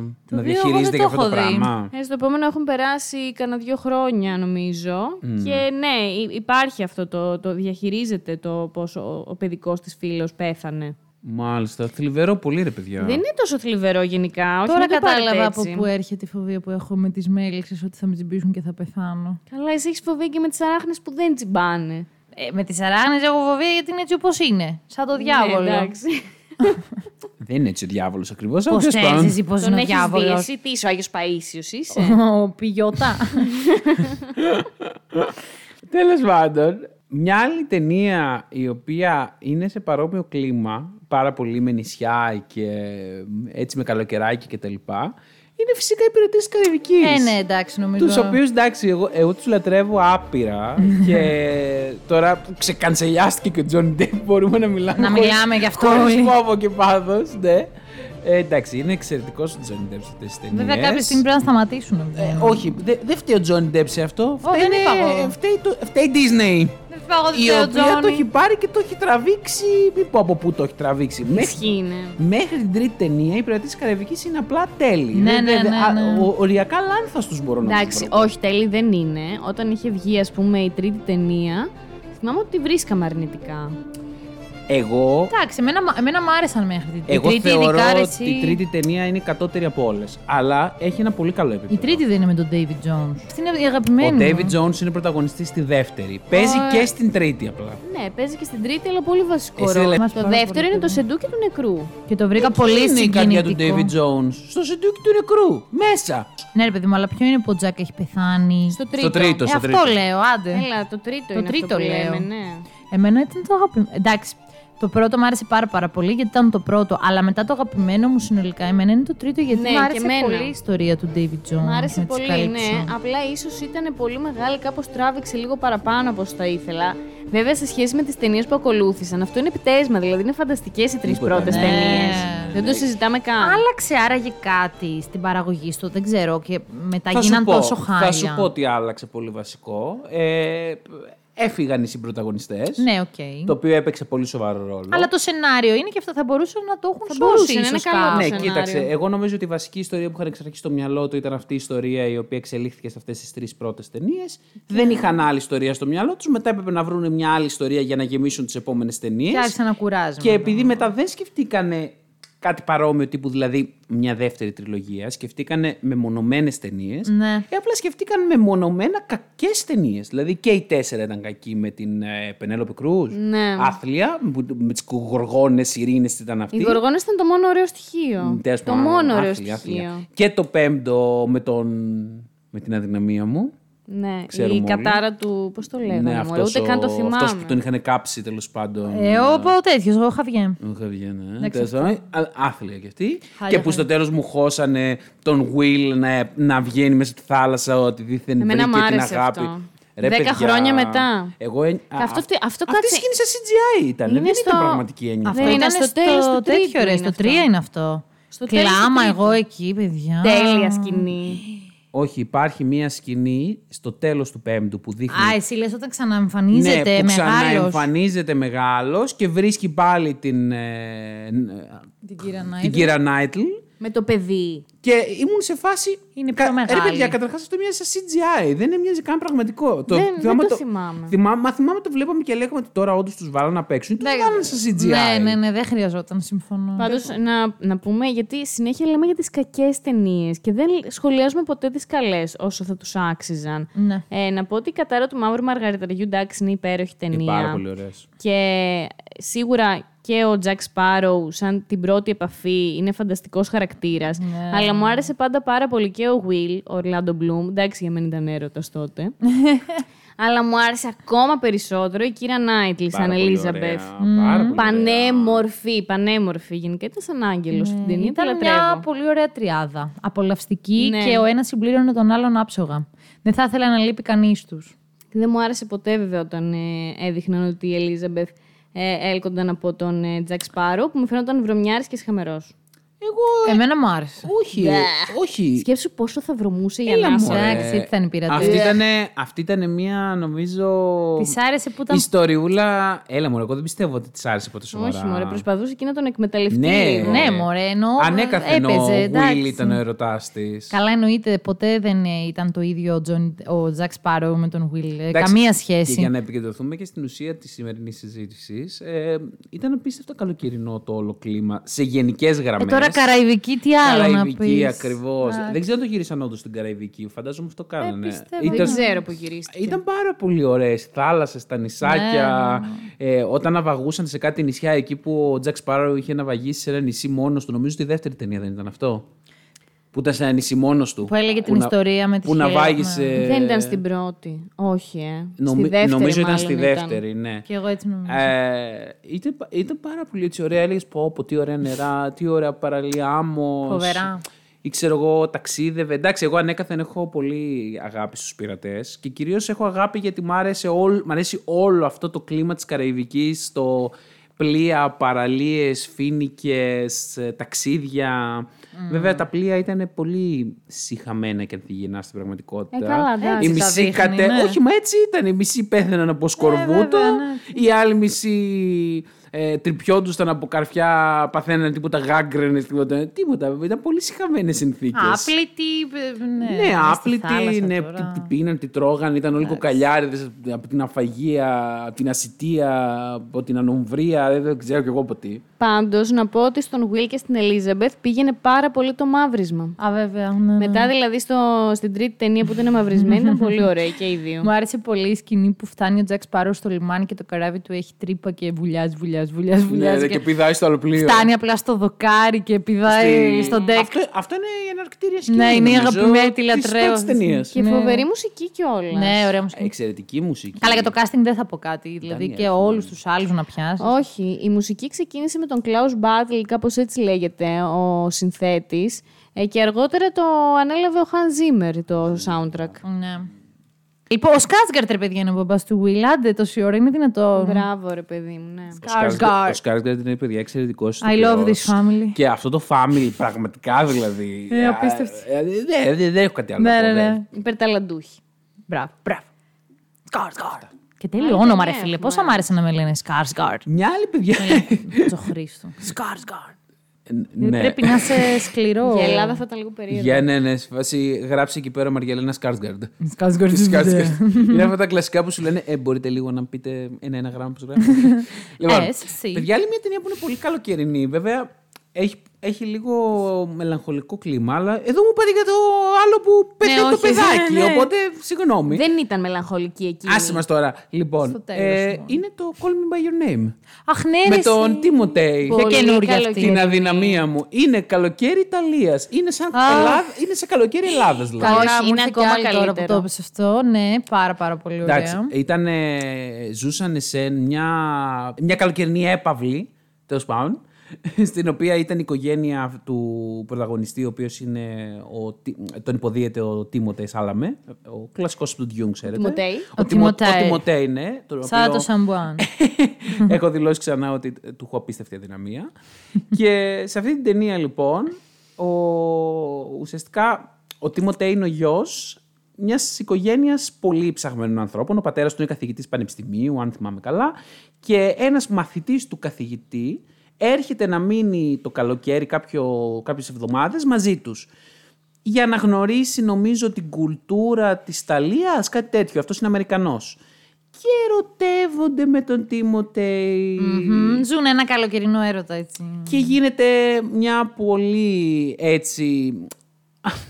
να δύο εγώ διαχειρίζεται δεν για το αυτό το έχω δει. πράγμα. Ε, στο επόμενο έχουν περάσει κανένα δύο χρόνια νομίζω και ναι, υ- υπάρχει αυτό το, το διαχειρίζεται το πώς ο, ο παιδικός της φίλος πέθανε. Μάλιστα. Θλιβερό πολύ, ρε παιδιά. Δεν είναι τόσο θλιβερό γενικά, όχι Τώρα μην το πάρετε κατάλαβα από έτσι. πού έρχεται η φοβία που έχω με τις μέλισσε ότι θα με τσιμπήσουν και θα πεθάνω. Καλά, εσύ έχεις φοβία και με τις αράχνες που δεν τσιμπάνε. Ε, με τις αράχνε έχω φοβία γιατί είναι έτσι όπως είναι. Σαν το διάβολο. Ναι, εντάξει. Δεν είναι έτσι ο διάβολος ακριβώς. Πώς ξέρει εσύ πώς Τον είναι ο έχεις δει διάβολος; εσύ, τι είσαι ο Άγιος Παΐσιος είσαι. Ο πηγιώτα. Τέλος πάντων, μια άλλη ταινία η οποία είναι σε παρόμοιο κλίμα, πάρα πολύ με νησιά και έτσι με καλοκαιράκι και τα λοιπά, είναι φυσικά οι υπηρετέ τη Καραϊβική. Ε, ναι, εντάξει, νομίζω. Τους οποίους εντάξει, εγώ, εγώ τους λατρεύω άπειρα. και τώρα που ξεκανσελιάστηκε και ο Τζόνι Ντέιπ, μπορούμε να μιλάμε. Να χωρίς- μιλάμε γι' αυτό χωρίς όλοι. φόβο και πάθος. Ναι. Ε, εντάξει, είναι εξαιρετικό ο Τζόνι Ντέιπ σε αυτές τις ταινίες. Βέβαια, κάποια στιγμή πρέπει να σταματήσουν. να Ε, βγαίνουν. όχι, δεν δε φταίει ο Τζόνι Ντέιπ σε αυτό. Ω, δεν είπα εγώ. φταίει, το, φταίει η Disney. Δεν πάω εγώ, δεν Η φταίει ο οποία το Τζόνι. έχει πάρει και το έχει τραβήξει. Μην πω από πού το έχει τραβήξει. Μέχρι, Ισχύει, ναι. μέχρι την τρίτη ταινία η πειρατή της Καραϊβικής είναι απλά τέλη. Ναι, Δεν- ναι, δεν- ναι, α, ναι. ο- Οριακά λάνθαστου μπορώ να Εντάξει, τους βρω. όχι, τέλει δεν είναι. Όταν είχε βγει, ας πούμε, η τρίτη ταινία, θυμάμαι ότι τη βρίσκαμε αρνητικά. Εγώ, Εντάξει, εμένα, εμένα μου άρεσαν μέχρι την εγώ η τρίτη. θεωρώ ειδικά, ρε, ότι εσύ- η τρίτη ταινία είναι η κατώτερη από όλες. Αλλά έχει ένα πολύ καλό επίπεδο. Η τρίτη δεν είναι με τον David Jones. Αυτή είναι η αγαπημένη. Ο μου. David Jones είναι πρωταγωνιστής στη δεύτερη. Παίζει Ω, και στην τρίτη απλά. Ναι, παίζει και στην τρίτη, αλλά πολύ βασικό Εσύ ρόλο. λες Μας Το πάρα δεύτερο πολύ είναι το παιδί. σεντούκι του νεκρού. Και το βρήκα Εκεί πολύ είναι η καρδιά του συγκινητικό. David Jones; Στο σεντούκι του νεκρού. Μέσα. Ναι, ρε παιδί μου, αλλά ποιο είναι που ο Τζακ έχει πεθάνει; Στο τρίτο. τρίτο. Ε, στο αυτό τρίτο. λέω, άντε. Έλα, το τρίτο Το είναι τρίτο αυτό που λέω. λέμε, ναι. Εμένα ήταν το αγαπημένο. Εντάξει, το πρώτο μου άρεσε πάρα, πάρα πολύ γιατί ήταν το πρώτο. Αλλά μετά το αγαπημένο μου συνολικά εμένα είναι το τρίτο γιατί Ναι, μου και άρεσε εμένα. πολύ η ιστορία του David Jones. Μ' άρεσε με τις πολύ, καλύψεις. ναι. Απλά ίσως ήταν πολύ μεγάλη, κάπως τράβηξε λίγο παραπάνω από όσο θα ήθελα. Βέβαια, σε σχέση με τις ταινίες που ακολούθησαν, αυτό είναι επιτέσμα. Δηλαδή, είναι φανταστικές οι τρεις Τίποτα. πρώτες Ναι. ταινίες. Δεν το συζητάμε καν. Άλλαξε άραγε κάτι στην παραγωγή του, δεν ξέρω. Και μετά Θα σου, γίναν πω, τόσο χάλια. θα σου πω ότι άλλαξε πολύ βασικό. Ε, έφυγαν οι συμπροταγωνιστές, Ναι, οκ. Το οποίο έπαιξε πολύ σοβαρό ρόλο. Αλλά το σενάριο είναι και αυτό θα μπορούσαν να το έχουν Θα σώσει μπορούσε, είναι ίσως ένα καλό κάπου. Ναι, σενάριο. κοίταξε. Εγώ νομίζω ότι η βασική ιστορία που είχαν εξαρχίσει στο μυαλό του ήταν αυτή η ιστορία η οποία εξελίχθηκε σε αυτές τις τρεις πρώτες ταινίες. Δεν είχαν άλλη ιστορία στο μυαλό τους. Μετά έπρεπε να βρουν μια άλλη ιστορία για να γεμίσουν τις επόμενες ταινίες. Και άρχισε να κουράζει. Και επειδή μετά δεν σκεφτήκανε κάτι παρόμοιο τύπου, δηλαδή μια δεύτερη τριλογία, σκεφτήκανε μεμονωμένες ταινίες. Ναι. Και απλά σκεφτήκαν μεμονωμένα κακές ταινίες. Δηλαδή και οι τέσσερα ήταν κακοί με την ε, Πενέλοπη Κρούζ. Ναι. Άθλια, που- με τις γοργόνες ειρήνες ήταν αυτή. Οι γοργόνες ήταν το μόνο ωραίο στοιχείο. Τέλος Το πάντων, μόνο ωραίο άθλια, στοιχείο. άθλια. Και το πέμπτο με, τον... με την αδυναμία μου. Ναι, Ξέρουμε η όλοι. κατάρα του. Πώς το λέγανε, ναι, μωρέ, αυτός ούτε καν το ο- θυμάμαι. Αυτός που τον είχαν κάψει τέλος πάντων. Ε, ο, ο τέτοιος, ο Χαβιέ. Ο Χαβιέ, ναι. Εντάξει, Τέλος πάντων, α- Άθλια κι αυτή. Χάλια, και που στο χάλια. τέλος μου χώσανε τον Will να, να βγαίνει μέσα στη θάλασσα ότι δίθεν Εμένα βρήκε μ' την άρεσε αγάπη. αυτό. Ρε, Δέκα παιδιά, χρόνια μετά. Εγώ, ε, α, αυτό α- τι- αυτό αυτή η κάτσε- σκηνή σε CGI ήταν. Είναι δεν στο- ήταν πραγματική έννοια. Αυτό Δεν είναι ήταν στο στο, τέλος του τέτοιο, τρίτου ρε. είναι Στο αυτό. 3 είναι αυτό. Στο τέλος του Κλάμα τρίτου. εγώ εκεί, παιδιά. Τέλεια σκηνή. Όχι, υπάρχει μία σκηνή στο τέλος του πέμπτου που δείχνει Α, εσύ λες όταν ξαναεμφανίζεται ναι, που μεγάλος. ξαναεμφανίζεται μεγάλος και βρίσκει πάλι την, ε, Την κύρα την Νάιτλ. κύρα Νάιτλ Με το παιδί. και ήμουν σε φάση... Είναι πιο Κα- μεγάλη. Ρε παιδιά, καταρχάς αυτό μοιάζει σαν CGI, δεν μοιάζει καν πραγματικό. Δεν- δεν το θυμάμαι. Θυμά, μα θυμάμαι το βλέπαμε και λέγαμε ότι τώρα όντως τους βάλανε να παίξουν και τους βάλανε σαν CGI. Ναι, ναι, ναι, δεν χρειαζόταν, συμφωνώ. Πάντως να, να πούμε, γιατί συνέχεια λέμε για τις κακές ταινίες και δεν σχολιάζουμε ποτέ τις καλές όσο θα τους άξιζαν. Ναι. Ε, να πω ότι η κατάρα του Μαύρου Μαργαριταριού εντάξει είναι υπέροχη Είναι ταινία. πάρα πολύ ωραίες. Και σίγουρα και ο Τζακ Σπάροου, σαν την πρώτη επαφή, είναι φανταστικός χαρακτήρας. Ναι. Αλλά μου άρεσε πάντα πάρα πολύ και ο Will, ο Ορλάντο Μπλουμ. Εντάξει, για μένα ήταν έρωτας τότε. Αλλά μου άρεσε ακόμα περισσότερο η κύρα Νάιτλ σαν Πάρα πολύ Ελίζαμπεθ. ωραία, πάρα πολύ ωραία. Πανέμορφη, πανέμορφη. Γενικά ήταν σαν άγγελος στην ταινία. Τη Ήταν λατρεύω. μια πολύ ωραία τριάδα. Απολαυστική Ναι. και ο ένας συμπλήρωνε τον άλλον άψογα. Δεν θα ήθελα να λείπει κανείς τους. Δεν μου άρεσε ποτέ βέβαια όταν ε, έδειχναν ότι η Ελίζαμπεθ ε, έλκονταν από τον ε, Τζακ Σπάρο που μου φαίνονταν βρωμιάρης και σχαμερός. Εγώ, Εμένα μου άρεσε. όχι, όχι. Σκέψου πόσο θα βρωμούσε για Έλα, να μωρέ. Εντάξει, έτσι ήταν η πειρατεία. Αυτή ήταν, αυτή ήταν μια, νομίζω. Της άρεσε που ήταν. Ιστοριούλα. Έλα, μου, εγώ δεν πιστεύω ότι της άρεσε ποτέ σοβαρά. Όχι, μωρέ, προσπαθούσε εκεί να τον εκμεταλλευτεί Ναι, λίγο. Ναι, μωρέ, εννοώ. Ανέκαθεν έπαιζε, ο εντάξει. Will ήταν ο ερωτάς της. Καλά, εννοείται. Ποτέ δεν ε, ήταν το ίδιο ο, Τζον, ο Τζακ Σπάρο με τον Will. Ε, Καμία σχέση. Και για να επικεντρωθούμε και στην ουσία της σημερινής συζήτησης, ε, ήταν απίστευτο καλοκαιρινό το όλο κλίμα σε γενικές γραμμές. Ε, τώρα Καραϊβική, τι άλλο να Καραϊβική πεις. ακριβώς. Δεν ξέρω αν το γύρισαν όντως στην Καραϊβική. Φαντάζομαι αυτό κάνανε. Ε, πιστεύω. Δεν Ήταν- ξέρω που γυρίστηκε. Ήταν πάρα πολύ ωραίες θάλασσες, τα νησάκια. Ε, όταν ναυαγούσαν σε κάτι νησιά εκεί που ο Τζακ Σπάρο είχε ναυαγήσει σε ένα νησί μόνος του. Νομίζω τη δεύτερη ταινία δεν ήταν αυτό. Που ήταν σε ένα νησί μόνος του. Που έλεγε την να- ιστορία με τη Που Χέλα, ναυάγησε. Δεν ήταν στην πρώτη. Όχι, ε. Νομι- στη δεύτερη Νομίζω ήταν μάλλον στη δεύτερη, ναι. Και εγώ έτσι νομίζω. Ε, ήταν, ήταν πάρα πολύ έτσι ωραία. Έλεγες πω, πω, τι ωραία νερά, τι ωραία παραλία άμμος. Φοβερά. ή ξέρω εγώ ταξίδευε. Εντάξει, εγώ ανέκαθεν έχω πολύ αγάπη στους πειρατές και κυρίως έχω αγάπη γιατί μ' άρεσε όλ- μ' αρέσει όλο αυτό το κλίμα της Καραϊβικής, το πλοία, παραλίες, φίνικες, ε, ταξίδια. Βέβαια τα πλοία ήταν πολύ συχαμένα και ανθυγιεινά στην πραγματικότητα. Ε, καλά, εντάξει. Η τα μισή δείχνει, κατε... ναι. Όχι, μα έτσι ήταν. Οι μισοί πέθαναν από σκορβούτο. βέβαια, ναι. Οι άλλοι μισοί ε, τρυπιόντουσαν από καρφιά, παθαίναν τίποτα γάγκρενε, τίποτα. Τίποτα. Ήταν πολύ συχαμένες συνθήκες. Άπλητη. ε, Ναι, Ναι, μες στη άπλητοι, θάλασσα ναι, τώρα. τι, τι πίναν, τι τρώγαν, ήταν όλοι κοκαλιάριδες από την αφαγία, από την ασυτεία, από την ανομβρία, δεν, δεν ξέρω κι εγώ από τι. Πάντως, να πω ότι στον Will και στην Elizabeth πήγαινε πάρα πολύ το μαύρισμα. Α, βέβαια. Ναι, ναι. Μετά, δηλαδή, στο, στην τρίτη ταινία που ήταν μαυρισμένη, ήταν πολύ ωραία και οι δύο. Μου άρεσε πολύ η σκηνή που φτάνει ο Τζακ Σπάρο στο λιμάνι και το καράβι του έχει τρύπα και βουλιάζει, βουλιάζει, βουλιάζει. βουλιάζει Ναι, και πηδάει στο άλλο πλοίο. Φτάνει απλά στο δοκάρι και πηδάει στο deck. Αυτό, αυτό είναι η εναρκτήρια σκηνή. Ναι, είναι η νομίζω, αγαπημένη, της της λατρεύω. πρώτης ταινίας. Και Ναι. φοβερή μουσική κιόλας. Ναι, ωραία μουσική. Εξαιρετική μουσική. Καλά, για το casting δεν θα πω κάτι. Δηλαδή Daniel και όλους τους άλλους να πιάσεις. Όχι, η μουσική ξεκίνησε με τον Klaus Bartel, κάπως έτσι λέγεται, ο συνθέτης. ε, Και αργότερα το ανέλαβε ο Hans Zimmer το soundtrack. Ναι. Λοιπόν, ο Σκάτσγκαρτ, ρε παιδιά, είναι ο μπαμπάς του Will. Άντε, τόση ώρα είναι δυνατό. Μπράβο, ρε παιδί μου, ναι. Skarsgård. Ο Σκάρσγκαρτ είναι παιδιά εξαιρετικός. I love this family. Και αυτό το family, πραγματικά δηλαδή. Ε, απίστευτο. ε, ε, Ναι, δεν δεν έχω κάτι άλλο. Ναι, να ναι, πω, δεν. ναι. Υπερταλαντούχη. Μπράβο, μπράβο. Σκάrsγκαρτ. Και τέλειο όνομα, ρε ναι, φίλε. έχουμε. Πόσα μ' άρεσε να με λένε Σκάrsγκαρτ. Μια άλλη παιδιά. Το Χρήστο. Σκάrsγκαρτ. Ναι. Πρέπει να είσαι σκληρό. Για Ελλάδα θα ήταν λίγο περίεργο. Για ναι, ναι, σε φάση γράψει εκεί πέρα Μαργιαλένα Σκάρσγκαρντ. Σκάrsγκαρτ. Είναι αυτά τα κλασικά που σου λένε Ε, μπορείτε λίγο να πείτε ένα-ένα γράμμα που σου γράφει. λοιπόν, Ε, εσύ. παιδιά, άλλη μια ταινία που είναι πολύ καλοκαιρινή. Βέβαια, έχει, έχει λίγο μελαγχολικό κλίμα, αλλά εδώ μου είπατε για το άλλο που πετάει το όχι, παιδάκι. ναι, ναι. Οπότε, συγγνώμη. Δεν ήταν μελαγχολική εκείνη. Άσε μας τώρα. Λοιπόν, Στο τέλος, ε, λοιπόν. είναι το Call Me By Your Name. Αχ, ναι, με ρε, τον εσύ. Τίμοτεϊ. Ποια Πολύ καινούργια αυτή. καλοκαιρινή. Την αδυναμία μου. Είναι καλοκαίρι Ιταλίας. Είναι σαν Α. Ελλάδα, είναι σε καλοκαίρι Ελλάδας δηλαδή. Όχι, Καλά, μου είναι ήρθε και ακόμα άλλη τώρα που καλύτερο. το είπες αυτό. Ναι, πάρα πάρα πολύ ωραία. Εντάξει, ήταν, ζούσαν σε μια, μια καλοκαιρινή έπαυλη, τέλος πάντων, στην οποία ήταν η οικογένεια του πρωταγωνιστή, ο οποίος είναι. Ο, Τι- τον υποδίεται ο Τίμοτε Σάλαμε, ο κλασικός του Ντιούν, ξέρετε. Τιμωτέη. Ο Τιμο- Τιμωτέη. Ο Τιμωτέη, ναι. τον Σαν οποίο το Σαμπουάν. Έχω δηλώσει ξανά ότι του έχω απίστευτη αδυναμία. και σε αυτή την ταινία, λοιπόν, ο, ουσιαστικά ο Τίμοτε είναι ο γιος μιας οικογένειας πολύ ψαγμένων ανθρώπων. Ο πατέρας του είναι καθηγητής πανεπιστημίου, αν θυμάμαι καλά. Και ένας μαθητής του καθηγητή έρχεται να μείνει το καλοκαίρι κάποιο, κάποιες εβδομάδες μαζί τους για να γνωρίσει νομίζω την κουλτούρα της Ιταλίας, κάτι τέτοιο. Αυτός είναι Αμερικανός. Και ερωτεύονται με τον Τίμοτεϊ. Μμμ, Ζουν ένα καλοκαιρινό έρωτα έτσι. Και γίνεται μια πολύ έτσι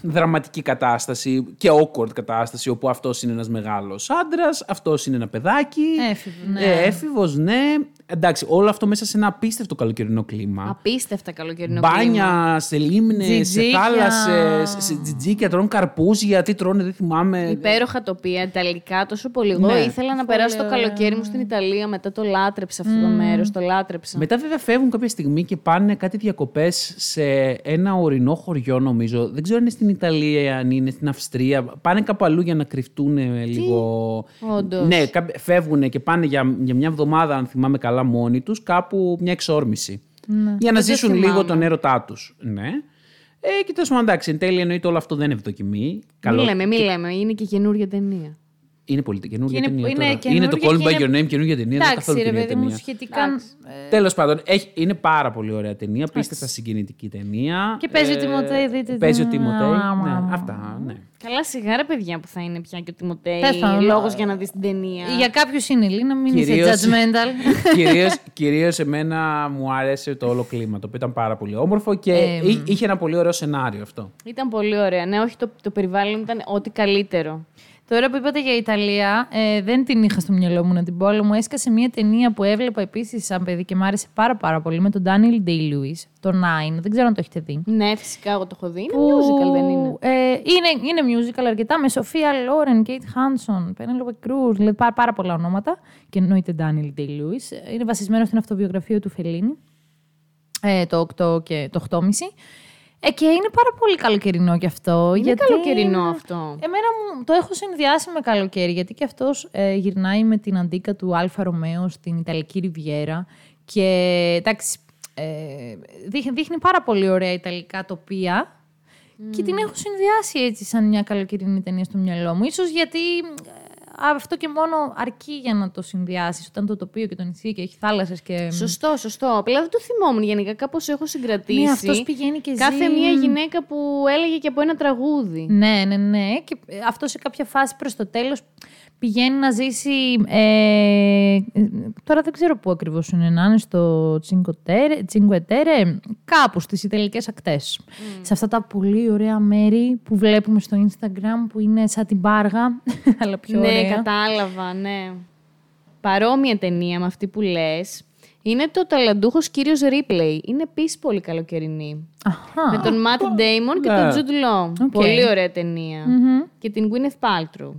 δραματική κατάσταση και awkward κατάσταση όπου αυτός είναι ένας μεγάλος άντρας, αυτός είναι ένα παιδάκι. Έφηβος, ναι. Ε, έφηβος, ναι. Εντάξει, όλο αυτό μέσα σε ένα απίστευτο καλοκαιρινό κλίμα. Απίστευτα καλοκαιρινό κλίμα. Μπάνια σε λίμνες, σε Τζιτζίκια. θάλασσες, σε τζιτζίκια, τρώνε καρπούζια, τι τρώνε δεν θυμάμαι. Υπέροχα τοπία, ιταλικά, τόσο πολύ. Εγώ Ναι. ήθελα να περάσω το καλοκαίρι μου στην Ιταλία, μετά το λάτρεψα αυτό το μέρος. Το λάτρεψα. Μετά βέβαια φεύγουν κάποια στιγμή και πάνε κάτι διακοπές σε ένα ορεινό χωριό νομίζω. Δεν ξέρω αν είναι στην Ιταλία, αν είναι στην Αυστρία. Πάνε κάπου αλλού για να κρυφτούν ε, λίγο. Όντως. Ναι, φεύγουν και πάνε για, για μια εβδομάδα, αν θυμάμαι καλά, μόνοι τους, κάπου μια εξόρμηση. Για να Δεν ζήσουν θυμάμαι. λίγο τον έρωτά τους. Ναι. Ε, και τέλο πάντων, εντάξει, εν τέλει εννοείται όλο αυτό δεν είναι ευδοκιμή. Μη λέμε, μη λέμε. Είναι και καινούργια ταινία. Είναι πολύ καινούργια Είναι- ταινία. είναι τώρα. είναι το καινούργια Call Me και By Your είναι- Name, καινούργια ταινία. δεν είναι Εντάξει, καθόλου ρε καινούργια παιδί μου, ταινία. σχετικά. ε, Τέλος πάντων, έχει, είναι πάρα πολύ ωραία ταινία. Πίστευτα συγκινητική ταινία. Και παίζει ο Τιμωτέη, δείτε Παίζει ο την- Τιμωτέη. Μουα, ναι, μουα, μουα. αυτά, ναι. Καλά, σιγά ρε παιδιά που θα είναι πια και ο Τιμωτέη. Τέλος πάντων, Λόγος ε, για να δεις την ταινία. Για κάποιους είναι Λίνα, μην είσαι Κυρίως- judgmental. κυρίως, κυρίως εμένα μου άρεσε το όλο κλίμα, το οποίο ήταν πάρα πολύ όμορφο και Ε, εί- είχε ένα πολύ ωραίο σενάριο αυτό. Ήταν πολύ ωραία. Ναι, όχι, το, το περιβάλλον ήταν ό,τι καλύτερο. Τώρα που είπατε για Ιταλία, ε, δεν την είχα στο μυαλό μου να την πω, αλλά μου έσκασε μια ταινία που έβλεπα επίσης σαν παιδί και μου άρεσε πάρα, πάρα πολύ με τον Daniel Day-Lewis, το Nine. Δεν ξέρω αν το έχετε δει. Ναι, φυσικά εγώ το έχω δει. Είναι Που, musical, δεν είναι; Ε, είναι, είναι musical αρκετά με Σοφία Λόρεν, Κέιτ Χάντσον, Πένελοπε Κρούζ, δηλαδή πάρα, πάρα πολλά ονόματα. Και εννοείται Daniel Day-Lewis. Είναι βασισμένο στην αυτοβιογραφία του Φελίνη. Ε, το 8 και το 8,5. Ε, και είναι πάρα πολύ καλοκαιρινό κι αυτό. Είναι γιατί καλοκαιρινό αυτό. Εμένα μου το έχω συνδυάσει με καλοκαίρι, γιατί και αυτός ε, γυρνάει με την αντίκα του Άλφα Ρομέο στην Ιταλική Ριβιέρα και εντάξει, ε, δείχνει, δείχνει πάρα πολύ ωραία Ιταλικά τοπία και την έχω συνδυάσει έτσι σαν μια καλοκαιρινή ταινία στο μυαλό μου. Ίσως γιατί ε, αυτό και μόνο αρκεί για να το συνδυάσεις όταν το τοπίο και το νησί και έχει θάλασσες και... Σωστό, σωστό. Απλά δεν το θυμόμουν γενικά. Κάπως έχω συγκρατήσει. Ναι, αυτός πηγαίνει και Κάθε ζει- μία γυναίκα που έλεγε και από ένα τραγούδι. Ναι, ναι, ναι. Και ε, αυτό σε κάποια φάση προς το τέλος πηγαίνει να ζήσει. Ε, τώρα δεν ξέρω πού ακριβώς είναι να είναι, στο Τσίνκουε Τέρε, κάπου στις Ιταλικές ακτές. Σε αυτά τα πολύ ωραία μέρη που βλέπουμε στο Instagram που είναι σαν την Πάργα, αλλά πιο ναι, ωραία. κατάλαβα, ναι. Παρόμοια ταινία με αυτή που λες. Είναι το ταλαντούχος κύριος Ρίπλεϊ. Είναι επίσης πολύ καλοκαιρινή. Αχα. Με τον Ματ Ντέιμον και ναι. τον Τζουντ Λό. Οκ. Πολύ ωραία ταινία. Και την Gwyneth Paltrow.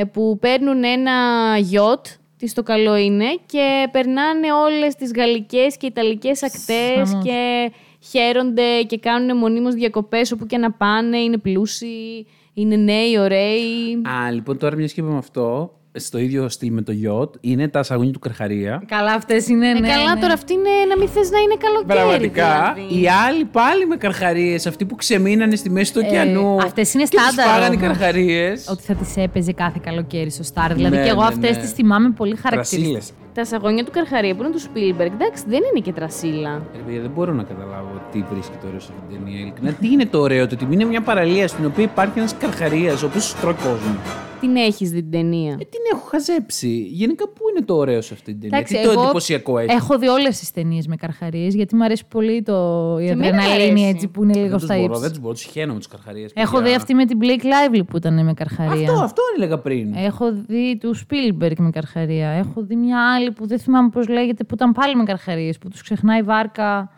Ε, που παίρνουν ένα γιότ, τις το καλό είναι, και περνάνε όλες τις γαλλικές και ιταλικές ακτές Σαμός. και χαίρονται και κάνουν μονίμως διακοπές όπου και να πάνε, είναι πλούσιοι, είναι νέοι, ωραίοι. Α, λοιπόν, τώρα μιας και είπαμε αυτό, στο ίδιο στυλ με το γιότ, είναι τα σαγόνια του Καρχαρία. Καλά, αυτές είναι. Ε, ναι, καλά, ναι. τώρα αυτή είναι να μην θες να είναι καλοκαίρι. Πραγματικά. δηλαδή. Οι άλλοι πάλι με καρχαρίες, αυτοί που ξεμείνανε στη μέση του ωκεανού. Ε, αυτές είναι και τους στάνταρ φάγανε οι όμως. καρχαρίες. Ότι θα τις έπαιζε κάθε καλοκαίρι στο Star. Δηλαδή Ναι, και εγώ ναι, αυτές ναι. τις θυμάμαι πολύ χαρακτηριστικά. Τρασίλε. Τα σαγόνια του Καρχαρία που είναι του Spielberg, εντάξει, δεν είναι και τρασίλα. Ε, παιδιά, δεν μπορώ να καταλάβω τι βρίσκεται ωραίος σε αυτήν την ταινία. Ειλικρινά, τι είναι το ωραίο του, ότι είναι μια παραλία στην οποία υπάρχει ένας καρχαρίας, ο οποίος τρώει κόσμο. Την έχεις δει την ταινία; Ε, την έχω χαζέψει. Γενικά, πού είναι το ωραίο σε αυτή την ταινία, Εντάξει, τι το εγώ εντυπωσιακό έχει; Έχω δει όλες τις ταινίες με καρχαρίες, γιατί μου αρέσει πολύ το... η Και εμένα μου αδρεναλίνη αρέσει. έτσι που είναι λίγο δεν τους στα μπορώ, ύψη. δεν τους μπορώ, τους χαίνω με του καρχαρίες. Έχω δει αυτή με την Blake Lively που ήταν με καρχαρία. Αυτό, αυτό έλεγα πριν. Έχω δει του Spielberg με καρχαρία. Έχω δει μια άλλη που δεν θυμάμαι πώς λέγεται, που ήταν πάλι με καρχαρίες, που τους ξεχνάει βάρκα.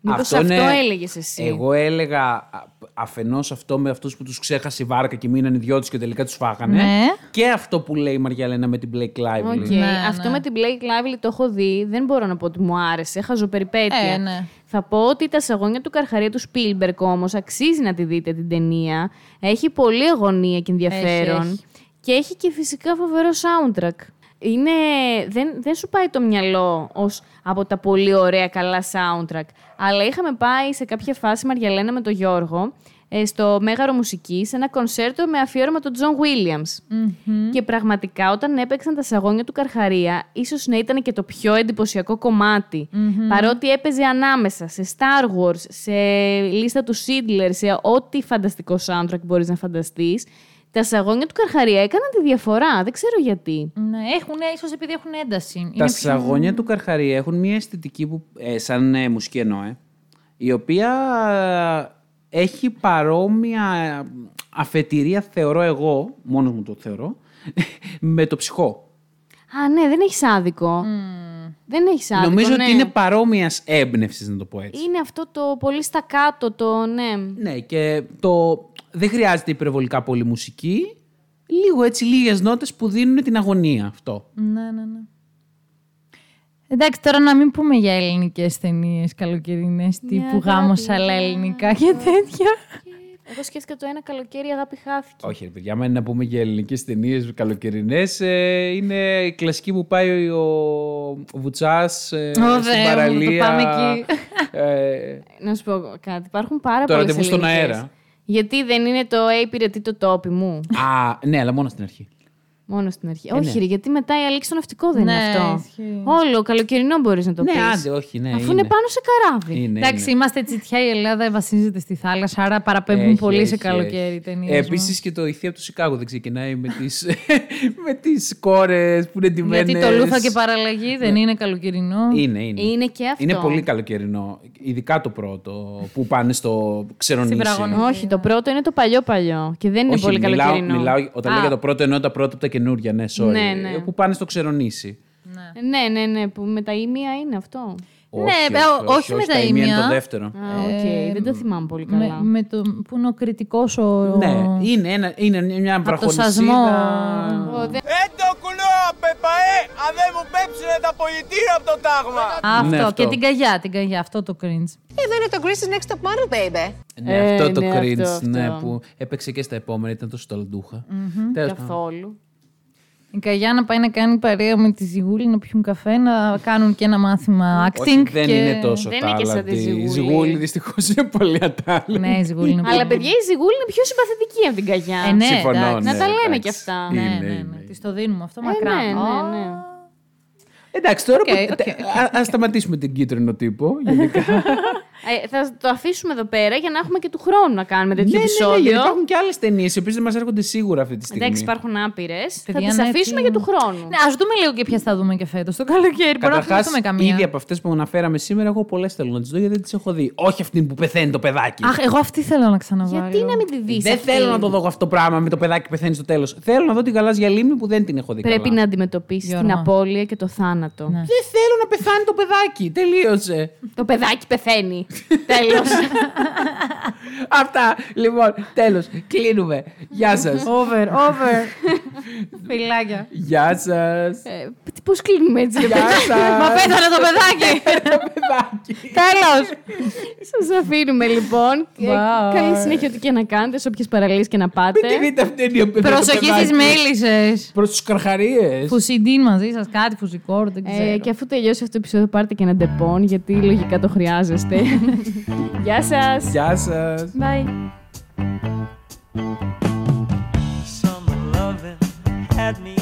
Μήπως αυτό, είναι- έλεγες εσύ; Εγώ έλεγα αφενός αυτό με αυτούς που τους ξέχασε η βάρκα και μείνανε δυο του και τελικά τους φάγανε. Ναι. Και αυτό που λέει η Μαριαλένα με την Blake Lively. OK. Ναι, Αυτό ναι. με την Blake Lively το έχω δει. Δεν μπορώ να πω ότι μου άρεσε. Χαζοπεριπέτεια. Ε, ναι. Θα πω ότι τα σαγόνια του Καρχαρία του Spielberg όμως αξίζει να τη δείτε την ταινία. Έχει πολύ αγωνία και ενδιαφέρον. Έχει, έχει. Και έχει και φυσικά φοβερό soundtrack. Είναι, δεν, δεν σου πάει το μυαλό ως από τα πολύ ωραία καλά soundtrack. Αλλά είχαμε πάει σε κάποια φάση Μαριαλένα με τον Γιώργο ε, στο Μέγαρο Μουσικής σε ένα κονσέρτο με αφιέρωμα τον Τζον Williams. Και πραγματικά όταν έπαιξαν τα σαγόνια του Καρχαρία, ίσως να ήταν και το πιο εντυπωσιακό κομμάτι. Παρότι έπαιζε ανάμεσα σε Star Wars, σε λίστα του Schindler, σε ό,τι φανταστικό soundtrack μπορείς να φανταστείς, τα σαγόνια του Καρχαρία έκαναν τη διαφορά. Δεν ξέρω γιατί. Ναι, έχουν, ίσως επειδή έχουν ένταση. Είναι Τα πιο- σαγόνια του Καρχαρία έχουν μια αισθητική που, ε, σαν ε, μουσική εννοώ, ε, η οποία ε, έχει παρόμοια αφετηρία, θεωρώ εγώ, μόνος μου το θεωρώ, με το ψυχό. Α, ναι, δεν έχεις άδικο. Δεν έχεις άδικο. Νομίζω ναι. ότι είναι παρόμοιας έμπνευσης, να το πω έτσι. Είναι αυτό το πολύ στα κάτω, το ναι. Ναι, και το δεν χρειάζεται υπερβολικά πολύ μουσική. Λίγο έτσι, λίγες νότες που δίνουν την αγωνία αυτό. Ναι, ναι, ναι. Εντάξει, τώρα να μην πούμε για ελληνικές ταινίες καλοκαιρινές τύπου αγάπη, γάμος αλλά ελληνικά και τέτοια. Εγώ σκέφτηκα το ένα καλοκαίρι η αγάπη χάθηκε. Όχι, ρε παιδιά, άμα είναι να πούμε για ελληνικές ταινίες καλοκαιρινές, είναι η κλασική που πάει ο, ο Βουτσάς ε, Θεέ μου, στην το παραλία. πάμε εκεί. Ε, Να σου πω κάτι. Υπάρχουν πάρα Το πολλές ραντεβού στον αέρα. Γιατί δεν είναι το «Ε, υπηρετεί το τόπι μου. Α, ναι, αλλά μόνο στην αρχή. Μόνο στην αρχή. ναι. Όχι, ρε, γιατί μετά η αλήξη στο ναυτικό δεν Ναι, είναι αυτό. ισχύει. Όλο καλοκαιρινό μπορείς να το ναι, πεις. άντε, όχι, ναι. Αφού είναι πάνω σε καράβι. Είναι, Εντάξει, είναι. είμαστε τσιτιά, η Ελλάδα βασίζεται στη θάλασσα, άρα παραπέμπουν Έχει, πολύ σε έχει, καλοκαίρι έχει. ταινίες. Επίσης και το ηθεία από το Σικάγο δεν ξεκινάει με τι με τις κόρες που είναι ντυμένες. Γιατί το Λούθα και παραλλαγή δεν είναι καλοκαιρινό. Είναι, είναι. Είναι και αυτό. Είναι πολύ καλοκαιρινό. Ειδικά το πρώτο που πάνε στο ξερονήσι. Πραγωνική. Όχι, το πρώτο είναι το παλιό παλιό. Και δεν είναι Όχι, πολύ μιλάω, καλοκαιρινό. μιλάω, όταν Α, λέω για το πρώτο εννοώ τα πρώτα από τα καινούργια, ναι, sorry. Ναι, ναι. Που πάνε στο ξερονήσι. Ναι, ναι, ναι. Που με τα ήμια είναι αυτό. Ναι, όχι, βε- όχι, όχι με όχι, τα ήμια είναι ήμια. το δεύτερο. Α, οκ. δεν το θυμάμαι πολύ καλά. Με, με το, που είναι ο κριτικός ο. Ναι, είναι, ένα, είναι μια το βραχονισίδα. σασμό. Ο, δεν- Esto culo, pepa αν δεν μου πέψουνε τα πολιτήρια από το τάγμα. Αυτό. Ναι, αυτό. Και την καγιά, την καγιά. Αυτό το cringe. Εδώ είναι το Greece's Next Top Model, baby. Ναι, Ε, αυτό το ναι, cringe, αυτό, ναι, αυτό. που έπαιξε και στα επόμενα, ήταν τόσο ταλαντούχα. Τέλος πάντων. Καθόλου. Η καγιά να πάει να κάνει παρέα με τη ζυγούλη, να πιούν καφέ, να κάνουν και ένα μάθημα acting. Όχι, δεν και... είναι τόσο Δεν είναι και σαν τη τάλαντη. Η Ζυγούλη. Ζυγούλη δυστυχώς είναι πολύ ατάλαντη. Ναι, η Ζυγούλη είναι Αλλά πολύ- παιδιά, η Ζυγούλη είναι πιο συμπαθητική από την Καγιά. Ε, ναι, Συμφωνώ, εντάξει. Να ναι, τα λέμε εντάξει. κι αυτά. Ναι, Είναι, ναι, ναι. είναι. Της το δίνουμε αυτό Ε, μακράν. ναι, ναι, ναι. Εντάξει, τώρα Οκ, που- οκ, τε- α- ας σταματήσουμε την κίτρινο τύπο. Γενικά. Ε, θα το αφήσουμε εδώ πέρα για να έχουμε και του χρόνου να κάνουμε τέτοιο ναι, ναι, ναι, επεισόδιο. γιατί υπάρχουν και άλλες ταινίες οι οποίες δεν μας έρχονται σίγουρα αυτή τη στιγμή. Εντάξει, υπάρχουν άπειρες. Θα Παιδιά, τις ναι, αφήσουμε τι- για του χρόνου. Ναι, ας δούμε λίγο και ποιες θα δούμε και φέτος. Το καλοκαίρι. Μπορεί να Καταρχάς, θυμηθούμε καμία. ήδη από αυτές που αναφέραμε σήμερα, εγώ πολλές θέλω να τις δω γιατί δεν τις έχω δει. Όχι αυτή που πεθαίνει το παιδάκι. Αχ, εγώ αυτή θέλω να ξαναβάλω. Γιατί να μην τη δεις. δεν θέλω να το δω αυτό το πράγμα με το παιδάκι που πεθαίνει στο τέλος. Θέλω να δω την γαλάζια λίμνη που δεν την έχω δει. Πρέπει καλά. να αντιμετωπίσεις την Γιώργο. απώλεια και το θάνατο. Ναι. Δεν θέλω να πεθάνει το παιδάκι. Τελείωσε. Το παιδάκι πεθαίνει. Τέλος. Αυτά. Λοιπόν, τέλος. Κλείνουμε. Γεια σας. Over, over. Φιλάκια. Γεια σας. Πώς κλείνουμε έτσι, ρε Γεια παιδιά; σας. Μα πέθανε το παιδάκι. το παιδάκι. Τέλος. Σας αφήνουμε λοιπόν. Και Bye. Καλή συνέχεια ό,τι και να κάνετε, σε όποιες παραλίες και να πάτε. Μην τη δείτε αυτή την οποία Προσοχή στις μέλισσες. Προς τους καρχαρίες. Fucidin μαζί σας, κάτι Fucicort, δεν ξέρω. Ε, και αφού τελειώσει αυτό το επεισόδιο, πάρτε και ένα Depon, γιατί λογικά το χρειάζεστε. Γεια σας! Γεια σα. Bye! Summer loving had me